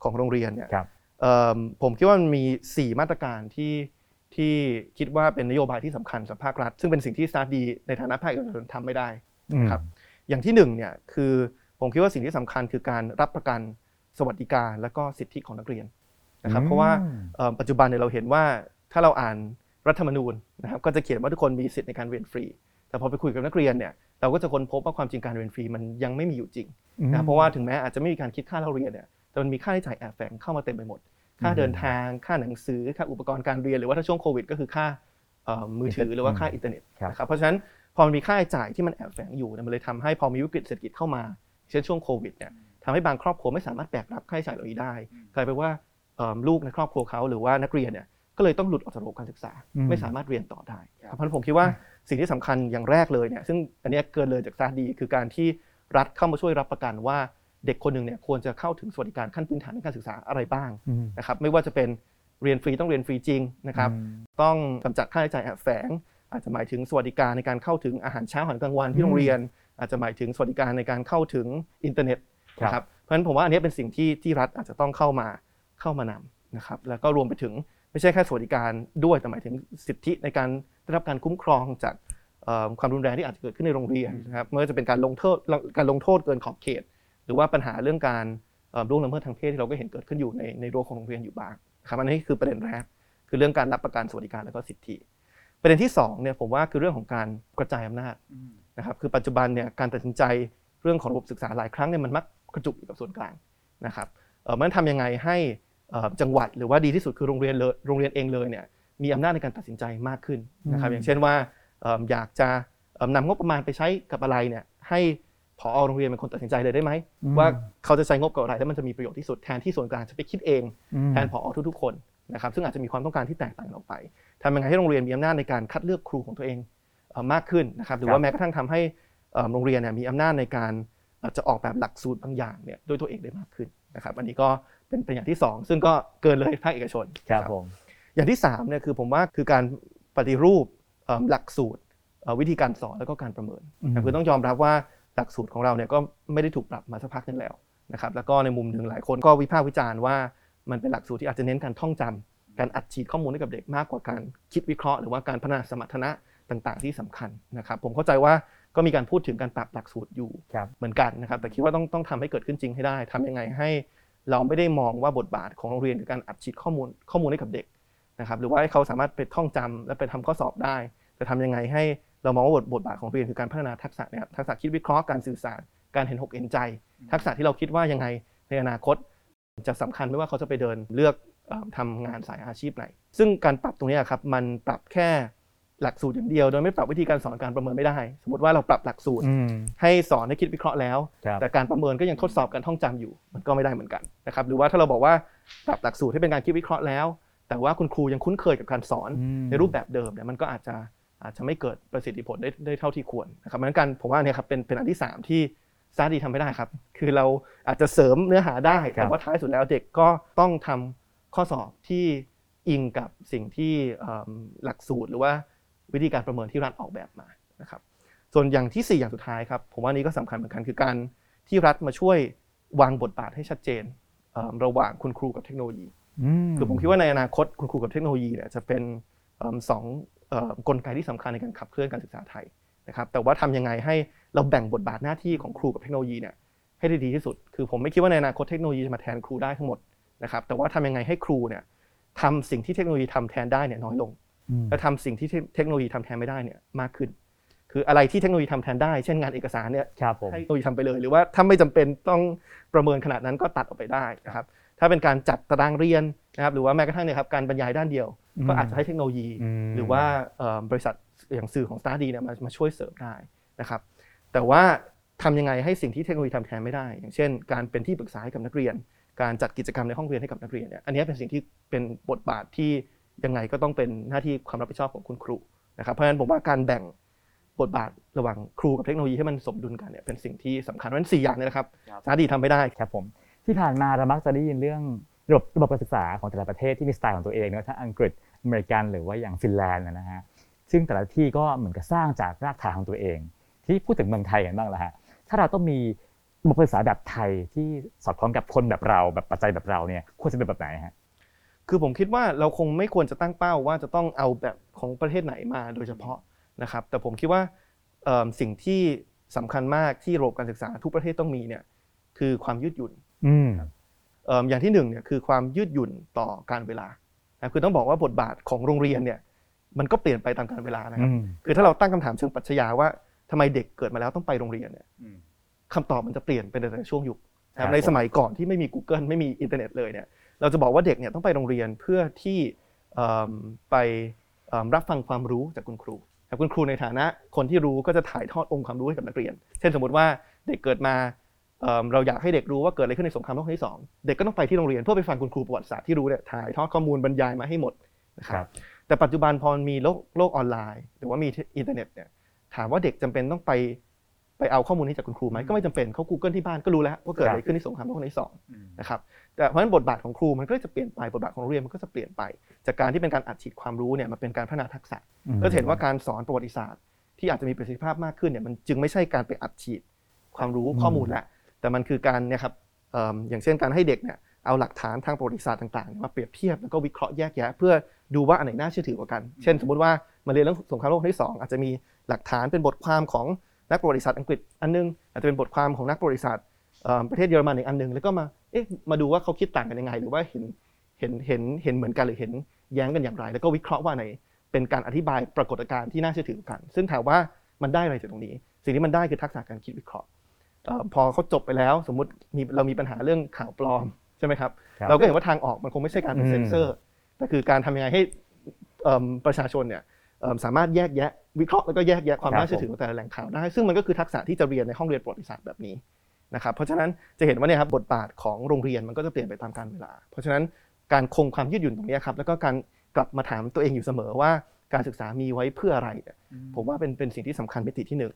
ของโรงเรียนเนี่ยครับเอิ่มผมคิดว่ามันมี 4 มาตรการที่ที่คิดว่าเป็นนโยบายที่สำคัญสำหรับภาครัฐ ซึ่งเป็นสิ่งที่ StartDee ในฐานะภาคเอกชนทำไม่ได้อืมครับอย่างที่หนึ่งเนี่ยคือผมคิดว่าสิ่งที่สำคัญคือการรับประกันสวัสดิการและก็สิทธิของนักเรียนนะครับเพราะว่าเอ่อปัจจุบันเนี่ยเราเห็นว่าถ้าเราอ่าน รัฐธรรมนูญนะครับก็จะเขียนว่าทุกคนมีสิทธิในการเรียนฟรี แต่พอไปคุยกับนักเรียนเนี่ยเราก็จะค้นพบว่าความจริงการเรียนฟรีมันยังไม่มีอยู่จริงนะครับเพราะว่าถึงแม้อาจจะไม่มีการคิดค่าเล่าเรียนเนี่ยแต่มันมีค่าใช้จ่ายแอบแฝงเข้ามาเต็มไปหมด ค่าเดินทางค่าหนังสือค่าอุปกรณ์การเรียนหรือว่าถ้าช่วงโควิด ก็คือค่าเอ่อมือถือหรือว่าค่าอินเทอร์เน็ตครับนะครับเพราะฉะนั้นพอมันมีค่าใช้จ่ายที่มันแอบแฝงอยู่เนี่ยมันเลยทำให้พอมีวิกฤตเศรษฐกิจเข้ามา เช่นช่วงโควิดเนี่ยทำให้บางครอบครัวไม่สามารถแบกรับค่าใช้จ่ายเหล่านี้ได้ กลายเป็นว่าเอิ่มลูกในครอบครัวเขาหรือว่านักเรียนเนี่ย ก็เลยต้องหลุดออกจากระบบการศึกษาอืมไม่สามารถเรียนต่อได้ครับเพราะฉะนั้นผมคิดว่าสิ่งที่สำคัญอย่างแรกเลยเนี่ยซึ่งอันเนี้ยเกินเลยจากซาดี คือการที่รัฐเข้ามาช่วยรับประกันว่าเด็กคนหนึ่งเนี่ยควรจะเข้าถึงสวัสดิการขั้นพื้นฐานในการศึกษาอะไรบ้างอืมนะครับไม่ว่าจะเป็นเรียนฟรีต้องเรียนฟรีจริงนะครับอืมต้องกำจัดค่าใช้จ่ายแอบแฝง อาจจะหมายถึงสวัสดิการในการเข้าถึงอาหารเช้าอาหารกลางวันอืมที่โรงเรียน อาจจะหมายถึงสวัสดิการในการเข้าถึงอินเทอร์เน็ตครับนะครับเพราะฉะนั้นผมว่าอันนี้เป็นสิ่งที่ที่รัฐอาจจะต้องเข้ามาเข้ามานำนะครับแล้วก็รวมไปถึง ไม่ใช่แค่สวัสดิการด้วยแต่หมายถึงสิทธิในการได้รับการคุ้มครองจากความรุนแรงที่อาจจะเกิดขึ้นในโรงเรียนนะครับไม่ว่าจะเป็นการลงโทษการลงโทษเกินขอบเขต หรือว่าปัญหาเรื่องการล่วงละเมิดทางเพศที่เราก็เห็นเกิดขึ้นอยู่ในในรั้วของโรงเรียนอยู่บ้างครับอันนี้คือประเด็นแรกคือเรื่องการรับประกันสวัสดิการและก็สิทธิ ประเด็นที่สองเนี่ยผมว่าคือเรื่องของการกระจายอำนาจนะครับคือปัจจุบันเนี่ยการตัดสินใจเรื่องของระบบศึกษาหลายครั้งเนี่ยมันมักกระจุกอยู่กับส่วนกลางนะครับเอ่อมันทำยังไงให้ จังหวัดหรือว่าดีที่สุดคือโรงเรียนเลยโรงเรียนเองเลยเนี่ยมีอำนาจในการตัดสินใจมากขึ้นนะครับอืมอย่างเช่นว่าเอิ่มอยากจะเอิ่มนำงบประมาณไปใช้กับอะไรเนี่ยให้ผอโรงเรียนเป็นคนตัดสินใจเลยได้ไหมอืมว่าเขาจะใช้งบกับอะไรแล้วมันจะมีประโยชน์ที่สุดแทนที่ส่วนกลางจะไปคิดเองอืมแทนผอทุกๆคนนะครับซึ่งอาจจะมีความต้องการที่แตกต่างกันออกไปทำยังไงให้โรงเรียนมีอำนาจในการคัดเลือกครูของตัวเองเอ่อมากขึ้นนะครับหรือครัว่าบแม้กระทั่งทำให้เอ่อโรงเรียนเนี่ยมีอำนาจในการเอ่อจะออกแบบหลักสูตรบางอย่างเนี่ยด้วยตัวเองได้มากขึ้นนะครับอันนี้ก็ เป็นเป็นอย่างที่สองซึ่งก็เกินเลยภาคเอกชน ครับนะผม อย่างที่3เนี่ยคือผมว่าคือการปฏิรูปเอิ่มหลักสูตรเอ่อวิธีการสอนแล้วก็การประเมินอืมแต่คือต้องยอมรับว่าหลักสูตรของเราเนี่ยก็ไม่ได้ถูกปรับมาสักพักหนึงแล้วนะครับแล้วก็ในมุมหนึ่งหลายคนก็วิพากษ์วิจารณ์ว่ามันเป็นหลักสูตรที่อาจจะเน้นการท่องจำการอัดฉีดข้อมูลให้กับเด็กมากกว่าการคิดวิเคราะห์หรือว่าการพัฒนาสมรรถนะต่าง ๆ ที่สำคัญนะครับ ผมเข้าใจว่าก็มีการพูดถึงการปรับหลักสูตรอยู่ครับเหมือนกันนะครับ แต่คิดว่าต้องต้องทำให้เกิดขึ้นจริงให้ได้ทำยังไงให้ เราไม่ได้มองว่าบทบาทของโรงเรียนคือการอัดฉีดข้อมูลข้อมูลให้กับเด็กนะครับหรือว่าให้เขาสามารถไปท่องจำและไปทำข้อสอบได้ แต่ทำยังไงให้เรามองว่าบทบทบาทของโรงเรียนคือการพัฒนาทักษะเนะครับทักษะคิดวิเคราะห์การสื่อสารการเห็นหกเห็นใจ ทักษะที่เราคิดว่ายังไงในอนาคต จะสำคัญไม่ว่าเขาจะไปเดินเลือกเอ่อทำงานสายอาชีพไหน ซึ่งการปรับตรงนี้ครับมันปรับแค่ หลักสูตรอย่างเดียว โดยไม่ปรับวิธีการสอนการประเมินไม่ได้ สมมติว่าเราปรับหลักสูตรอืมให้สอนให้คิดวิเคราะห์แล้วครับแต่การประเมินก็ยังทดสอบการท่องจำอยู่ มันก็ไม่ได้เหมือนกันนะครับหรือว่าถ้าเราบอกว่าปรับหลักสูตรให้เป็นการคิดวิเคราะห์แล้ว แต่ว่าคุณครูยังคุ้นเคยกับการสอนอืมในรูปแบบเดิมเนี่ยมันก็อาจจะอาจจะไม่เกิดประสิทธิผลได้ได้เท่าที่ควรนะครับเพราะฉะนั้นการผมว่าเนี่ยครับเป็นเป็นอันที่สามที่ซาดีทำไม่ได้ครับ คือเราอาจจะเสริมเนื้อหาได้ครัแต่บว่าท้ายสุดแล้วเด็กก็ต้องทำข้อสอบที่อิงกับสิ่งที่เอิ่มหลักสูตรหรือว่า วิธีการประเมินที่รัฐออกแบบมานะครับส่วนอย่างที่สี่อย่างสุดท้ายครับผมว่านี้ก็สำคัญเหมือนกันคือการที่รัฐมาช่วยวางบทบาทให้ชัดเจนเอิ่มระหว่างคุณครูกับเทคโนโลยีคือผมคิดว่าในอนาคตคุณครูกับเทคโนโลยีเนี่ยจะเป็นเอิ่มสองเอ่อกลไกที่สำคัญในการขับเคลื่อนการศึกษาไทยนะครับแต่ว่าทำยังไงให้เราแบ่งบทบาทหน้าที่ของครูกับเทคโนโลยีเนี่ยให้ได้ดีที่สุด คือผมไม่คิดว่าในอนาคตเทคโนโลยีจะมาแทนครูได้ทั้งหมดนะครับแต่ว่าทำยังไงให้ครูเนี่ยทำสิ่งที่เทคโนโลยีทำแทนได้เนี่ยน้อยลงอืม และทำสิ่งที่เทคโนโลยีทำแทนไม่ได้เนี่ยมากขึ้น คืออะไรที่เทคโนโลยีทำแทนได้เช่นงานเอกสารเนี่ยครับผมให้เทคโนโลยีทำไปเลย หรือว่าถ้าไม่จำเป็นต้องประเมินขนาดนั้นก็ตัดออกไปได้นะครับถ้าเป็นการจัดตารางเรียนนะครับหรือว่าแม้กระทั่งเนี่ยครับการบรรยายด้านเดียวอืมก็อาจจะให้เทคโนโลยีอืมหรือว่าเอ่อบริษัทอย่างสื่อของ Study เนี่ยมามาช่วยเสริมได้นะครับแต่ว่าทำยังไงให้สิ่งที่เทคโนโลยีทำแทนไม่ได้ อย่างเช่น การเป็นที่ปรึกษาให้กับนักเรียน การจัดกิจกรรมในห้องเรียนให้กับนักเรียนเนี่ยอันนี้เป็นสิ่งที่เป็นบทบาทที่ ยังไงก็ต้องเป็นหน้าที่ความรับผิดชอบของคุณครูนะครับเพราะฉะนั้นผมว่าการแบ่งบทบาทระหว่างครูกับเทคโนโลยีให้มันสมดุลกันเนี่ยเป็นสิ่งที่สำคัญเพราะฉะนั้นสี่อย่างเนี้นะครับครับสาดีทำไม่ได้ครับผมที่ผ่านมาเรามักจะได้ยินเรื่องระบบระบบการศึกษาของแต่ละประเทศที่มีสไตล์ของตัวเองนะทั้งอังกฤษอเมริกันหรือว่าอย่างฟินแลนด์นะฮะซึ่งแต่ละที่ก็เหมือนกับสร้างจากรากฐานของตัวเอง ที่พูดถึงเมืองไทยกันบ้างละฮะถ้าเราต้องมีระบบการศึกษาแบบไทยที่สอดคล้องกับคนแบบเราแบบปัจจัยแบบเราเนี่ยควรจะเป็นแบบไหนฮะ คือผมคิดว่าเราคงไม่ควรจะตั้งเป้าว่าจะต้องเอาแบบของประเทศไหนมาโดยเฉพาะนะครับ แต่ผมคิดว่าเอิ่มสิ่งที่สำคัญมากที่ระบบการศึกษาทุกประเทศต้องมีเนี่ยคือความยืดหยุ่นอืมเอิ่มอย่างที่หนึ่งเนี่ยคือความยืดหยุ่นต่อการเวลานะครับคือต้องบอกว่าบทบาทของโรงเรียนเนี่ยมันก็เปลี่ยนไปตามการเวลานะครับอืมคือถ้าเราตั้งคำถามเชิงปรัชญาว่าทำไมเด็กเกิดมาแล้วต้องไปโรงเรียนเนี่ยคำตอบมันจะเปลี่ยนไปในแต่ละช่วงยุคนะคครัรับบในสมัยก่อนที่ไม่มี Google ไม่มีอินเทอร์เน็ตเลยเนี่ย เราจะบอกว่าเด็กเนี่ยต้องไปโรงเรียนเพื่อที่เอิ่มไปเอิ่มรับฟังความรู้จากคุณครูครับคุณครูในฐานะคนที่รู้ก็จะถ่ายทอดองค์ความรู้ให้กับนักเรียน เช่นสมมติว่าเด็กเกิดมาเอิ่มเราอยากให้เด็กรู้ว่าเกิดอะไรขึ้นในสงครามโลกครั้งที่สองเด็กก็ต้องไปที่โรงเรียนเพื่อไปฟังคุณครูประวัติศาสตร์ที่รู้เนี่ยถ่ายทอดข้อมูลบรรยายมาให้หมดนะคครัรับบแต่ปัจจุบันพอมันมีโลกโลกออนไลน์ หรือว่ามีอินเทอร์เน็ตเนี่ยถามว่าเด็กจำเป็นต้องไป ไปเอาข้อมูลนี้จากคุณครูไหมก็ไม่จำเป็นเขา Google ที่บ้านก็รู้แล้วว่าเกิดอะไรขึ้นในสงครามโลกครั้งที่สองนะครับแต่เพราะฉะนั้นบทบาทของครูมันก็จะเปลี่ยนไปบทบาทของโรงเรียนมันก็จะเปลี่ยนไป จากการที่เป็นการอัดฉีดความรู้เนี่ยมาเป็นการพัฒนาทักษะก็จะเห็นว่าการสอนประวัติศาสตร์ ที่อาจจะมีประสิทธิภาพมากขึ้นเนี่ยมันจึงไม่ใช่การไปอัดฉีดความรู้ข้อมูลแล้วแต่มันคือการเนี่ยครับเอิ่มอย่างเช่นการให้เด็กเนี่ยเอาหลักฐานทางประวัติศาสตร์ต่างๆ มาเปรียบเทียบแล้วก็วิเคราะห์แยกแยะ เพื่อดูว่าอันไหนน่าเชื่อถือกว่ากัน เช่น สมมติว่ามาเรียนเรื่องสงครามโลกครั้งที่สองอาจจะมีหลักฐานเป็นบทความของ นักประวัติศาสตร์อังกฤษอันนึงอาจจะเป็นบทความของนักประวัติศาสตร์เอิ่มประเทศเยอรมันอีกอันนึงแล้วก็มาเอ๊ะมาดูว่าเขาคิดต่างกันยังไง หรือว่าเห็นเห็นเห็นเห็นเหมือนกันหรือเห็นแย้งกันอย่างไร แล้วก็วิเคราะห์ว่าไหนเป็นการอธิบายปรากฏการณ์ที่น่าเชื่อถือกัน ซึ่งถามว่ามันได้อะไรจากตรงนี้ สิ่งที่มันได้คือทักษะการคิดวิเคราะห์เอ่อพอเขาจบไปแล้ว สมมุติมีเรามีปัญหาเรื่องข่าวปลอมใช่ไหมครับครับเราก็เห็นว่าทางออกมันคงไม่ใช่การเป็นอืมเซนเซอร์แต่คือการทำยังไงให้เอิ่มประชาชนเนี่ยเอิ่ม สามารถแยกแยะวิเคราะห์แล้วก็แยกแยะความน่าเชื่อถือของแต่ละแหล่งข่าวได้ ซึ่งมันก็คือทักษะที่จะเรียนในห้องเรียนประวัติศาสตร์แบบนี้นะครับเพราะฉะนั้นจะเห็นว่าเนี่ยครับบทบาทของโรงเรียนมันก็จะเปลี่ยนไปตามกาลเวลา เพราะฉะนั้นการคงความยืดหยุ่นตรงนี้ครับแล้วก็การกลับมาถามตัวเองอยู่เสมอว่าการศึกษามีไว้เพื่ออะไรเนี่ยผมว่าเป็นเป็นสิ่งที่สำคัญมิติที่หนึ่ง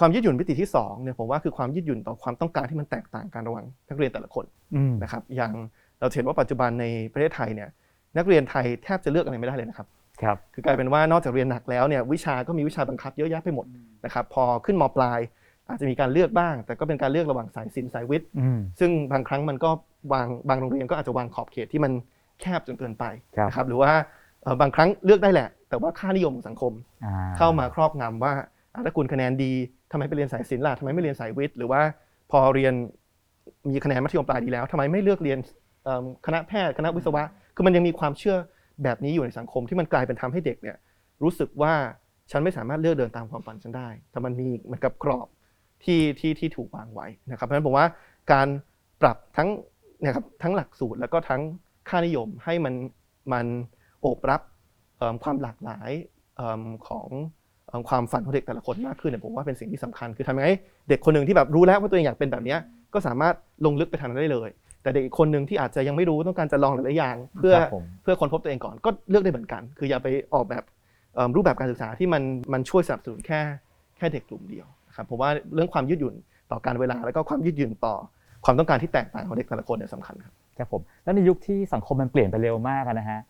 ความยืดหยุ่นมิติที่สองเนี่ยผมว่าคือความยืดหยุ่นต่อความต้องการที่มันแตกต่างกันระหว่างนักเรียนแต่ละคนอืมนะครับอย่างเราเห็นว่าปัจจุบันในประเทศไทยเนี่ยนักเรียนไทยแทบจะเลือกอะไรไม่ได้เลยนะครับ ครับคือกลายเป็นว่านอกจากเรียนหนักแล้วเนี่ยวิชาก็มีวิชาบังคับเยอะแยะไปหมดนะครับพอขึ้นมปลาย อาจจะมีการเลือกบ้าง แต่ก็เป็นการเลือกระหว่างสายศิลป์สายวิทย์อืมซึ่งบางครั้งมันก็วางบางโรงเรียนก็อาจจะวางขอบเขตที่มันแคบจนเกินไปครับนะครับหรือว่าเอ่อบางครั้งเลือกได้แหละ แต่ว่าค่านิยมของสังคมอ่เข้ามาครอบงำว่าอะถ้าคุณคะแนนดีทำไมไปเรียนสายศิลป์ล่ะทำไมไม่เรียนสายวิทย์หรือว่าพอเรียนมีคะแนนมัธยมปลายดีแล้วทำไมไม่เลือกเรียนเอิ่มคณะแพทย์คณะวิศวะ คือมันยังมีความเชื่อ แบบนี้อยู่ในสังคมที่มันกลายเป็นทำให้เด็กเนี่ยรู้สึกว่าฉันไม่สามารถเลือกเดินตามความฝันฉันได้ แต่มันมีเหมันกับกรอบที่ที่ที่ถูกวางไว้นะครับเพราะฉะนั้นผมว่าการปรับทั้งนี่ยครับทั้งหลักสูตรแล้วก็ทั้งค่านิยมให้มันมันโอบรับความหลากหลายของความฝันของเด็กแต่ละคนมากขึ้นเนี่ยผมว่าเป็นสิ่งที่สำคัญคือทำยังไงเด็กคนหนึ่งที่แบบรู้แล้วว่าตัวเองอยากเป็นแบบนี้ก็สามารถลงลึกไปทางนั้นได้เลย แต่เด็กอีกคนหนึ่งที่อาจจะยังไม่รู้ต้องการจะลองหลายๆอย่าง เพื่อครับผม เพื่อค้นพบตัวเองก่อนก็เลือกได้เหมือนกัน คืออย่าไปออกแบบเอิ่มรูปแบบการศึกษาที่มันมันช่วยสนับสนุนแค่แค่เด็กกลุ่มเดียวนะครับผมว่าเรื่องความยืดหยุ่นต่อการเวลาแล้วก็ความยืดหยุ่นต่อความต้องการที่แตกต่างของเด็กแต่ละคนเนี่ยสำคัญครับ ครับผมแล้วในยุคที่สังคมมันเปลี่ยนไปเร็วมากอะนะฮะ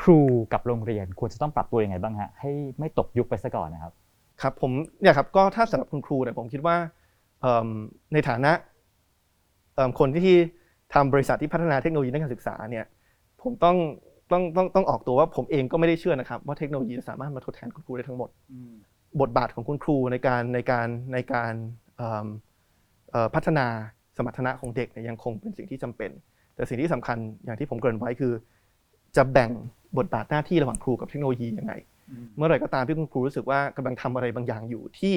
ครูกับโรงเรียนควรจะต้องปรับตัวยังไงบ้างฮะให้ไม่ตกยุคไปซะก่อนนะครับ ครับผมเนี่ยครับก็ถ้าสำหรับคุณครูเนี่ยผมคิดว่าเอิ่มในฐานะเอิ่มคนที่ ทำบริษัทที่พัฒนาเทคโนโลยีด้านการศึกษาเนี่ยผมต้องต้องต้องต้องออกตัวว่าผมเองก็ไม่ได้เชื่อนะครับ ว่าเทคโนโลยีจะสามารถมาทดแทนคุณครูได้ทั้งหมด บทบาทของคุณครูในการในการในการเอิ่มเอ่อพัฒนาสมรรถนะของเด็กเนี่ยยังคงเป็นสิ่งที่จำเป็น แต่สิ่งที่สำคัญอย่างที่ผมเกริ่นไว้คือ จะแบ่งบทบาทหน้าที่ระหว่างครูกับเทคโนโลยียังไง เมื่อไหร่ก็ตามที่คุณครูรู้สึกว่ากำลังทำอะไรบางอย่างอยู่ที่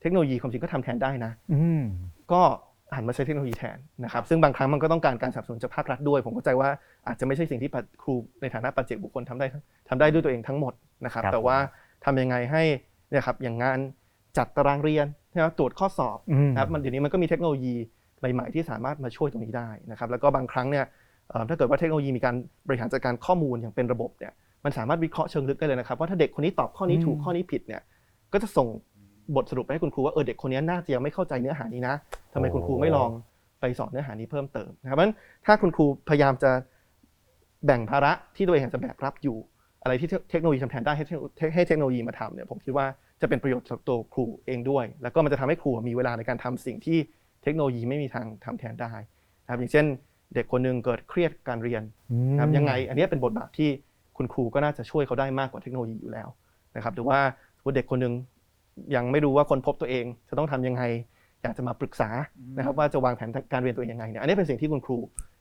เทคโนโลยีความจริงก็ทำแทนได้นะอืมก็ หันมาใช้เทคโนโลยีแทนนะครับซึ่งบางครั้งมันก็ต้องการการสนับสนุนจากภาครัฐด้วย ผมเข้าใจว่าอาจจะไม่ใช่สิ่งที่ครูในฐานะปัจเจกบุคคลทำได้ทำได้ด้วยตัวเองทั้งหมดนะครับครับแต่ว่าทำยังไงให้เนี่ยครับอย่างงานจัดตารางเรียนนะครับตรวจข้อสอบอืมนะครับมันเดี๋ยวนี้มันก็มีเทคโนโลยีใหม่ๆที่สามารถมาช่วยตรงนี้ได้นะครับ แล้วก็บางครั้งเนี่ยเอ่อถ้าเกิดว่าเทคโนโลยีมีการบริหารจัดการข้อมูลอย่างเป็นระบบเนี่ยมันสามารถวิเคราะห์เชิงลึกได้เลยนะครับว่าถ้าเด็กคนนี้ตอบข้อนี้ถูกอืมข้อนี้ผิดเนี่ยก็จะส่ง บทสรุปไปให้คุณครูว่าเออเด็กคนนี้น่าจะยังไม่เข้าใจเนื้อหานี้นะทำไมคุณครูไม่ลองไปสอนเนื้อหานี้เพิ่มเติมนะครับเพราะฉะนั้นถ้าคุณครูพยายามจะแบ่งภาระที่ตัวเองอาจจะแบกรับอยู่ อะไรที่เทคโนโลยีทำแทนได้ให้เทคโนให้เทคโนโลยีมาทำเนี่ยผมคิดว่าจะเป็นประโยชน์สำหรับตัวครูเองด้วย แล้วก็มันจะทำให้ครูมีเวลาในการทำสิ่งที่เทคโนโลยีไม่มีทางทำแทนได้นะครับอย่างเช่น เด็กคนหนึ่งเกิดเครียดการเรียนนะครับยังไง อันเนี้ยเป็นบทบาทที่คุณครูก็น่าจะช่วยเขาได้มากกว่าเทคโนโลยีอยู่แล้วนะครับหรือว่าสมมุติเด็กคนหนึ่ง ยังไม่รู้ว่าคนพบตัวเองจะต้องทำยังไง อยากจะมาปรึกษานะครับว่าจะวางแผนการเรียนตัวเองยังไงเนี่ยอันนี้เป็นสิ่งที่คุณครู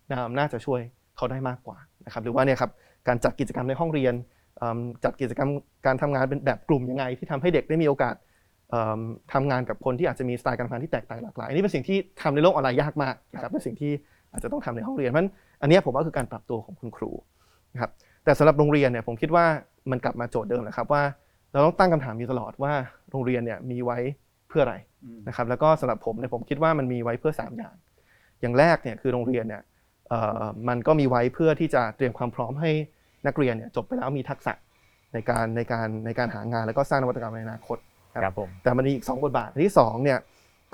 นะครับน่าจะช่วยเขาได้มากกว่านะครับหรือว่าเนี่ยครับการจัดกิจกรรมในห้องเรียนเอิ่มจัดกิจกรรมการทำงานเป็นแบบกลุ่มยังไง ที่ทำให้เด็กได้มีโอกาสเอิ่มทำงานกับคนที่อาจจะมีสไตล์การทำงานที่แตกต่างหลากหลายอันนี้เป็นสิ่งที่ทำในโลกออนไลน์ยากมากนะครับเป็นสิ่งที่อาจจะต้องทำในห้องเรียนเพราะฉะนั้นอันเนี้ยผมว่าคือการปรับตัวของคุณครูนะครับแต่สำหรับโรงเรียนเนี่ยผมคิดว่ามันกลับมาโจทย์เดิมแหละครับว่า เราต้องตั้งคำถามอยู่ตลอดว่าโรงเรียนเนี่ยมีไว้เพื่ออะไรนะครับ แล้วก็สำหรับผมเนี่ยผมคิดว่ามันมีไว้เพื่อ 3 อย่าง อย่างแรกเนี่ยคือโรงเรียนเนี่ยเอ่อมันก็มีไว้เพื่อที่จะเตรียมความพร้อมให้นักเรียนเนี่ยจบไปแล้วมีทักษะในการในการในการหางานแล้วก็สร้างนวัตกรรมในอนาคตครับผมแต่มันมีอีก 2 บทบาทอันที่2เนี่ย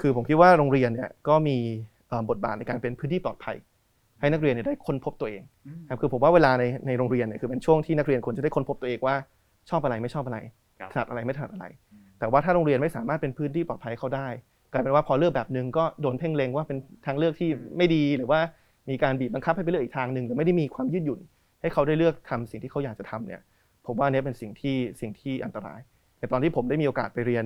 คือผมคิดว่าโรงเรียนเนี่ยก็มีเอ่อบทบาทในการเป็นพื้นที่ปลอดภัย ให้นักเรียนเนี่ยได้ค้นพบตัวเองครับคือผมว่าเวลาในในโรงเรียนเนี่ยคือเป็นช่วงที่นักเรียนควรจะได้ค้นพบตัวเองว่าชอบอะไรไม่ชอบอะไรครับ ถนัดอะไรไม่ถนัดอะไร แต่ว่าถ้าโรงเรียนไม่สามารถเป็นพื้นที่ปลอดภัยให้เขาได้ กลายเป็นว่าพอเลือกแบบหนึ่งก็โดนเพ่งเล็งว่าเป็นทางเลือกที่ไม่ดีหรือว่ามีการบีบบังคับให้ไปเลือกอีกทางหนึ่งหรือไม่ได้มีความยืดหยุ่น ให้เขาได้เลือกทำสิ่งที่เขาอยากจะทำเนี่ยผมว่าอันนี้เป็นสิ่งที่สิ่งที่อันตรายในตอนที่ผมได้มีโอกาสไปเรียน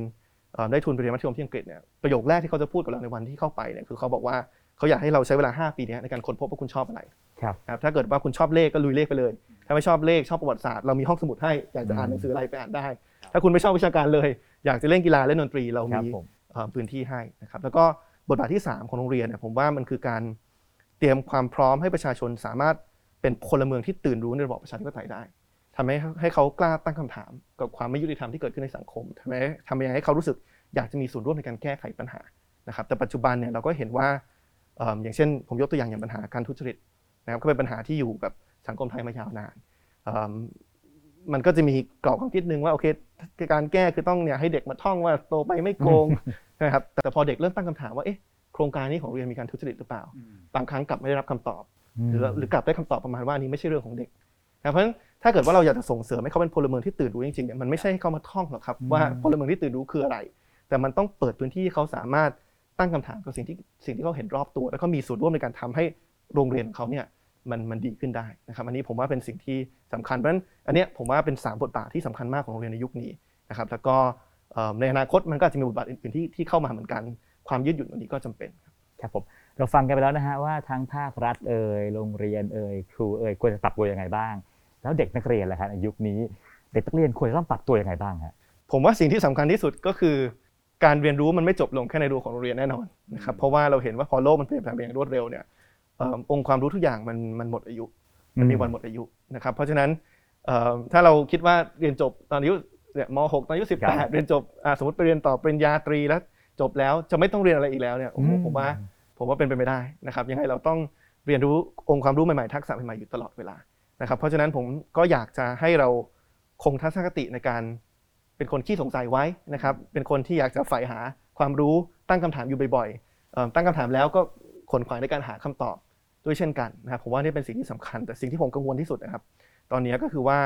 เอ่อได้ทุนไปเรียนมัธยมที่อังกฤษเนี่ยประโยคแรกที่เขาจะพูดกับเราในวันที่เข้าไปเนี่ยคือเขาบอกว่าเขาอยากให้เราใช้เวลา 5 ปีเนี้ในการค้นพบว่าคุณชอบอะไรครับนะครับถ้าเกิดว่าคุณชอบเลขก็ลุยเลขไปเลย ถ้าไม่ชอบเลขชอบประวัติศาสตร์เรามีห้องสมุดให้อยากจะอ่านหนังสืออะไรไปอ่านได้ ถ้าคุณไม่ชอบวิชาการเลย อยากจะเล่นกีฬาเล่นดนตรีเราครับมีผมเอ่อพื้นที่ให้นะครับแล้วก็บทบาทที่ 3 ของโรงเรียนเนี่ยผมว่ามันคือการเตรียมความพร้อมให้ประชาชนสามารถเป็นพลเมืองที่ตื่นรู้ในระบอบประชาธิปไตยได้ทำให้ให้เขากล้าตั้งคำถาม กับความไม่ยุติธรรมที่เกิดขึ้นในสังคมทำให้ทำยังไงให้เขารู้สึกอยากจะมีส่วนร่วมในการแก้ไขปัญหานะครับแต่ปัจจุบันเนี่ยเราก็เห็นว่าเอิ่มอย่างเช่น ผมยกตัวอย่างอย่างปัญหาการทุจริตนะครับก็เป็นปัญหาที่อยู่กับสังคมไทยมายาวนานเอิ่มมันก็จะมีกรอบความคิดหนึ่งว่าโอเค การแก้คือต้องเนี่ยให้เด็กมาท่องว่าโตไปไม่โกงนะครับแต่พอเด็กเริ่มตั้งคำถามว่าเอ๊ะโครงการนี้ของโรงเรียนมีการทุจริตหรือเปล่า บางครั้งกลับไม่ได้รับคำตอบ หรือหรือกลับได้คำตอบประมาณว่าอันนี้ไม่ใช่เรื่องของเด็กนะครับเพราะฉะนั้นถ้าเกิดว่าเราอยากจะส่งเสริมให้เขาเป็นพลเมืองที่ตื่นรู้จริงๆเนี่ยมันไม่ใช่ให้เขามาท่องหรอกครับว่าพลเมืองที่ตื่นรู้คืออะไร แต่มันต้องเปิดพื้นที่ให้เขาสามารถตั้งคำถามกับสิ่งที่สิ่งที่เขาเห็นรอบตัว แล้วก็มีส่วนร่วมในการทำให้โรงเรียนของเขาเนี่ย มันมันดีขึ้นได้นะครับ อันนี้ผมว่าเป็นสิ่งที่สำคัญเพราะฉะนั้นอันเนี้ยผมว่าเป็นสามบทบาทที่สำคัญมากของโรงเรียนในยุคนี้นะครับ แล้วก็เอ่อในอนาคตมันก็อาจจะมีบทบาทอื่นๆที่ที่เข้ามาเหมือนกัน ความยืดหยุ่นอันนี้ก็จำเป็นครับผมเราฟังกันไปแล้วนะฮะว่าทั้งภาครัฐเอ่ยโรงเรียนเอ่ยครูเอ่ยควรจะปรับตัวยังไงบ้าง แล้วเด็กนักเรียนล่ะครับในยุคนี้เด็กนักเรียนควรจะต้องปรับตัวยังไงบ้างฮะผมว่าสิ่งที่สำคัญที่สุดก็คือ การเรียนรู้มันไม่จบลงแค่ในรั้วของโรงเรียนแน่นอนนะครับเพราะว่าเราเห็นว่าพอโลกมันเปลี่ยนแปลงไปอย่างรวดเร็วเนี่ยเอิ่มองค์ความรู้ทุกอย่างมันมันหมดอายุ มันมีวันหมดอายุนะครับเพราะฉะนั้นเอ่อถ้าเราคิดว่าเรียนจบตอนอายุเนี่ยม .6 ตอนอายุครับ18 เรียนจบอ่าสมมติไปเรียนต่อปริญญาตรีแล้วจบแล้วจะไม่ต้องเรียนอะไรอีกแล้วเนี่ยโอ้โหอืมผมว่าผมว่าเป็นไปไม่ได้นะครับยังไงเราต้องเรียนรู้องค์ความรู้ใหม่ๆทักษะใหม่ๆอยู่ตลอดเวลานะครับเพราะฉะนั้นผมก็อยากจะให้เราคงทัศนคติในการเป็นคนขี้สงสัยไว้นะครับเป็นคนที่อยากจะใฝ่หาความรู้ตั้งคำถามอยู่บ่อยๆเอิ่มตั้งคำถามแล้วก็ ขนขวายในการหาคำตอบด้วยเช่นกันนะครับผมว่านี่เป็นสิ่งที่สำคัญ แต่สิ่งที่ผมกังวลที่สุดนะครับ ตอนนี้ก็คือว่า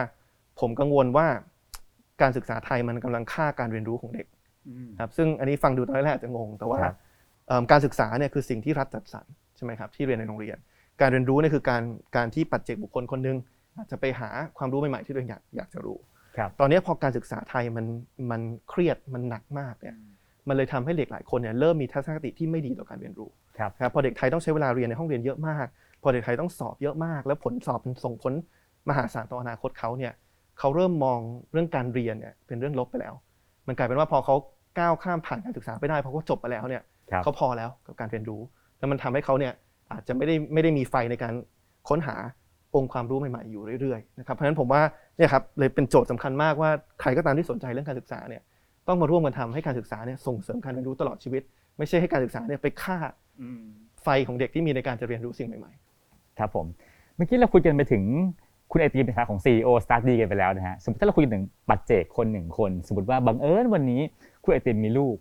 ผมกังวลว่าการศึกษาไทยมันกำลังฆ่าการเรียนรู้ของเด็กครับซึ่งอันนี้ฟังดูตอนแรกอาจจะงง แต่ว่าครับเอิ่มการศึกษาเนี่ยคือสิ่งที่รัฐจัดสรรใช่ไหมครับที่เรียนในโรงเรียน การเรียนรู้เนี่ยคือการการที่ปัจเจกบุคคลคนหนึงอาจจะไปหาความรู้ใหม่ๆที่ตัวเองอยากอยากจะรู้ครับตอนนี้พอการศึกษาไทยมันมันเครียดมันหนักมากเนี่ยมันเลยทำให้เด็กหลายคนเนี่ยเริ่มมีทัศนคติที่ไม่ดีต่อการเรียนรู้ ครับนะครับพอเด็กไทยต้องใช้เวลาเรียนในห้องเรียนเยอะมาก พอเด็กไทยต้องสอบเยอะมาก แล้วผลสอบมันส่งผลมหาศาลต่ออนาคตเขาเนี่ยเขาเริ่มมองเรื่องการเรียนเนี่ยเป็นเรื่องลบไปแล้ว มันกลายเป็นว่าพอเขาก้าวข้ามผ่านการศึกษาไปได้เพราะเขาจบไปแล้วเนี่ยครับเขาพอแล้วกับการเรียนรู้ แล้วมันทำให้เขาเนี่ยอาจจะไม่ได้ไม่ได้มีไฟในการค้นหาองค์ความรู้ใหม่ๆอยู่เรื่อยๆนะครับเพราะฉะนั้นผมว่าเนี่ยครับเลยเป็นโจทย์สำคัญมากว่าใครก็ตามที่สนใจเรื่องการศึกษาเนี่ยต้องมาร่วมกันทำให้การศึกษาเนี่ยส่งเสริมการเรียนรู้ตลอดชีวิต ไม่ใช่ให้การศึกษาเนี่ยไปฆ่า ไฟของเด็กที่มีในการจะเรียนรู้สิ่งใหม่ครับผม เมื่อกี้เราคุยกันไปถึงคุณไอติมนะครับของ CEO Start D กันไปแล้วนะฮะ สมมติถ้าเราคุยถึงปัจเจกคนหนึ่งคน สมมติว่าบังเอิญวันนี้คุณไอติมมีลูก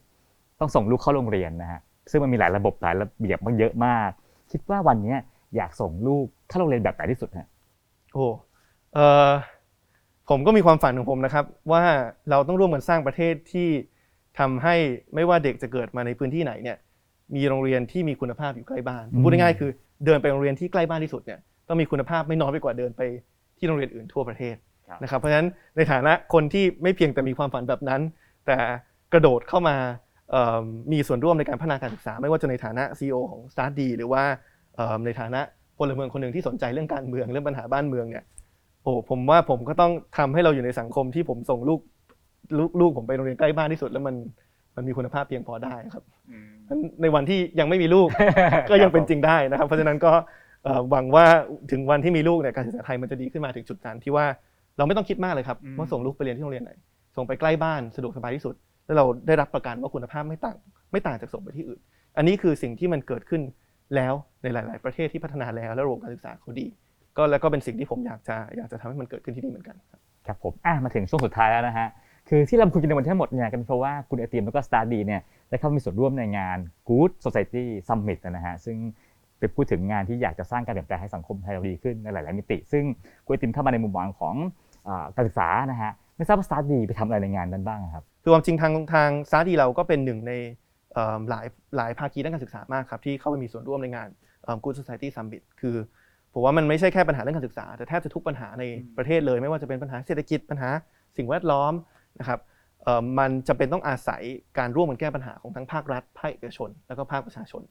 ต้องส่งลูกเข้าโรงเรียนนะฮะ ซึ่งมันมีหลายระบบหลายระเบียบมันเยอะมาก คิดว่าวันเนี้ยอยากส่งลูกเข้าโรงเรียนแบบไหนที่สุดฮะๆโอ้เออผมก็มีความฝันของผมนะครับ ว่าเราต้องร่วมกันสร้างประเทศที่ทำให้ไม่ว่าเด็กจะเกิดมาในพื้นที่ไหนเนี่ย มีโรงเรียนที่มีคุณภาพอยู่ใกล้บ้านอืมพูดง่ายๆคือเดินไปโรงเรียนที่ใกล้บ้านที่สุดเนี่ยต้องมีคุณภาพไม่น้อยไปกว่าเดินไปที่โรงเรียนอื่นทั่วประเทศนะครับเพราะฉะนั้นในฐานะคนที่ไม่เพียงแต่มีความฝันแบบนั้น แต่กระโดดเข้ามาเอิ่มมีส่วนร่วมในการพัฒนาการศึกษา ไม่ว่าจะในฐานะ CEO ของ Start D หรือว่าเอิ่มในฐานะพลเมืองคนหนึ่งที่สนใจเรื่องการเมืองเรื่องปัญหาบ้านเมืองเนี่ยโอ้ผมว่าผมก็ต้องทำให้เราอยู่ในสังคมที่ผมส่งลูกลูกลูกผมไปโรงเรียนใกล้บ้านที่สุดแล้วมัน มันมีคุณภาพเพียงพอได้ครับงั้นในวันที่ยังไม่มีลูกก็ยังเป็นจริงได้นะครับ เพราะฉะนั้นก็เอ่อหวังว่าถึงวันที่มีลูกเนี่ยการศึกษาไทยมันจะดีขึ้นมาถึงจุดนั้นที่ว่าเราไม่ต้องคิดมากเลยครับอืมว่าส่งลูกไปเรียนที่โรงเรียนไหน ส่งไปใกล้บ้านสะดวกสบายที่สุด แล้วเราได้รับประกันว่าคุณภาพไม่ต่างไม่ต่างจากส่งไปที่อื่น อันนี้คือสิ่งที่มันเกิดขึ้นแล้วในหลาย ๆ ประเทศที่พัฒนาแล้วและระบบการศึกษาเขาดี ก็แล้วก็เป็นสิ่งที่ผมอยากจะอยากจะทำให้มันเกิดขึ้นที่นี่เหมือนกันครับครับผมอะมาถึงช่วงสุดท้ายแล้วนะฮะ คือที่เราคุยกันในวันที่ทั้งหมดเนี่ยกันเพราะว่าคุณไอติมแล้วก็สตาร์ดีเนี่ยได้เข้ามีส่วนร่วมในงาน Good Society Summit นะฮะซึ่งเป็นพูดถึงงานที่อยากจะสร้างการเปลี่ยนแปลงให้สังคมไทยเราดีขึ้นในหลาย ๆ มิติ ซึ่งคุณไอติมเข้ามาในมุมมองของการศึกษานะฮะไม่ทราบว่าสตาร์ดีไปทำอะไรในงานนั้นบ้างครับคือความจริงทางทางซาดีเราก็เป็นหนึ่งในหลายหลายภาคีด้านการศึกษามากครับที่เข้าไปมีส่วนร่วมในงาน Good Society Summit คือผมว่ามันไม่ใช่แค่ปัญหาเรื่องการศึกษา แต่แทบจะทุกปัญหาในประเทศเลย ไม่ว่าจะเป็นปัญหาเศรษฐกิจปัญหาสิ่งแวดล้อม นะครับเอิ่มมันจะเป็นต้องอาศัยการร่วมกันแก้ปัญหาของทั้งภาครัฐภาคเอกชน แล้วก็ภาคประชาชน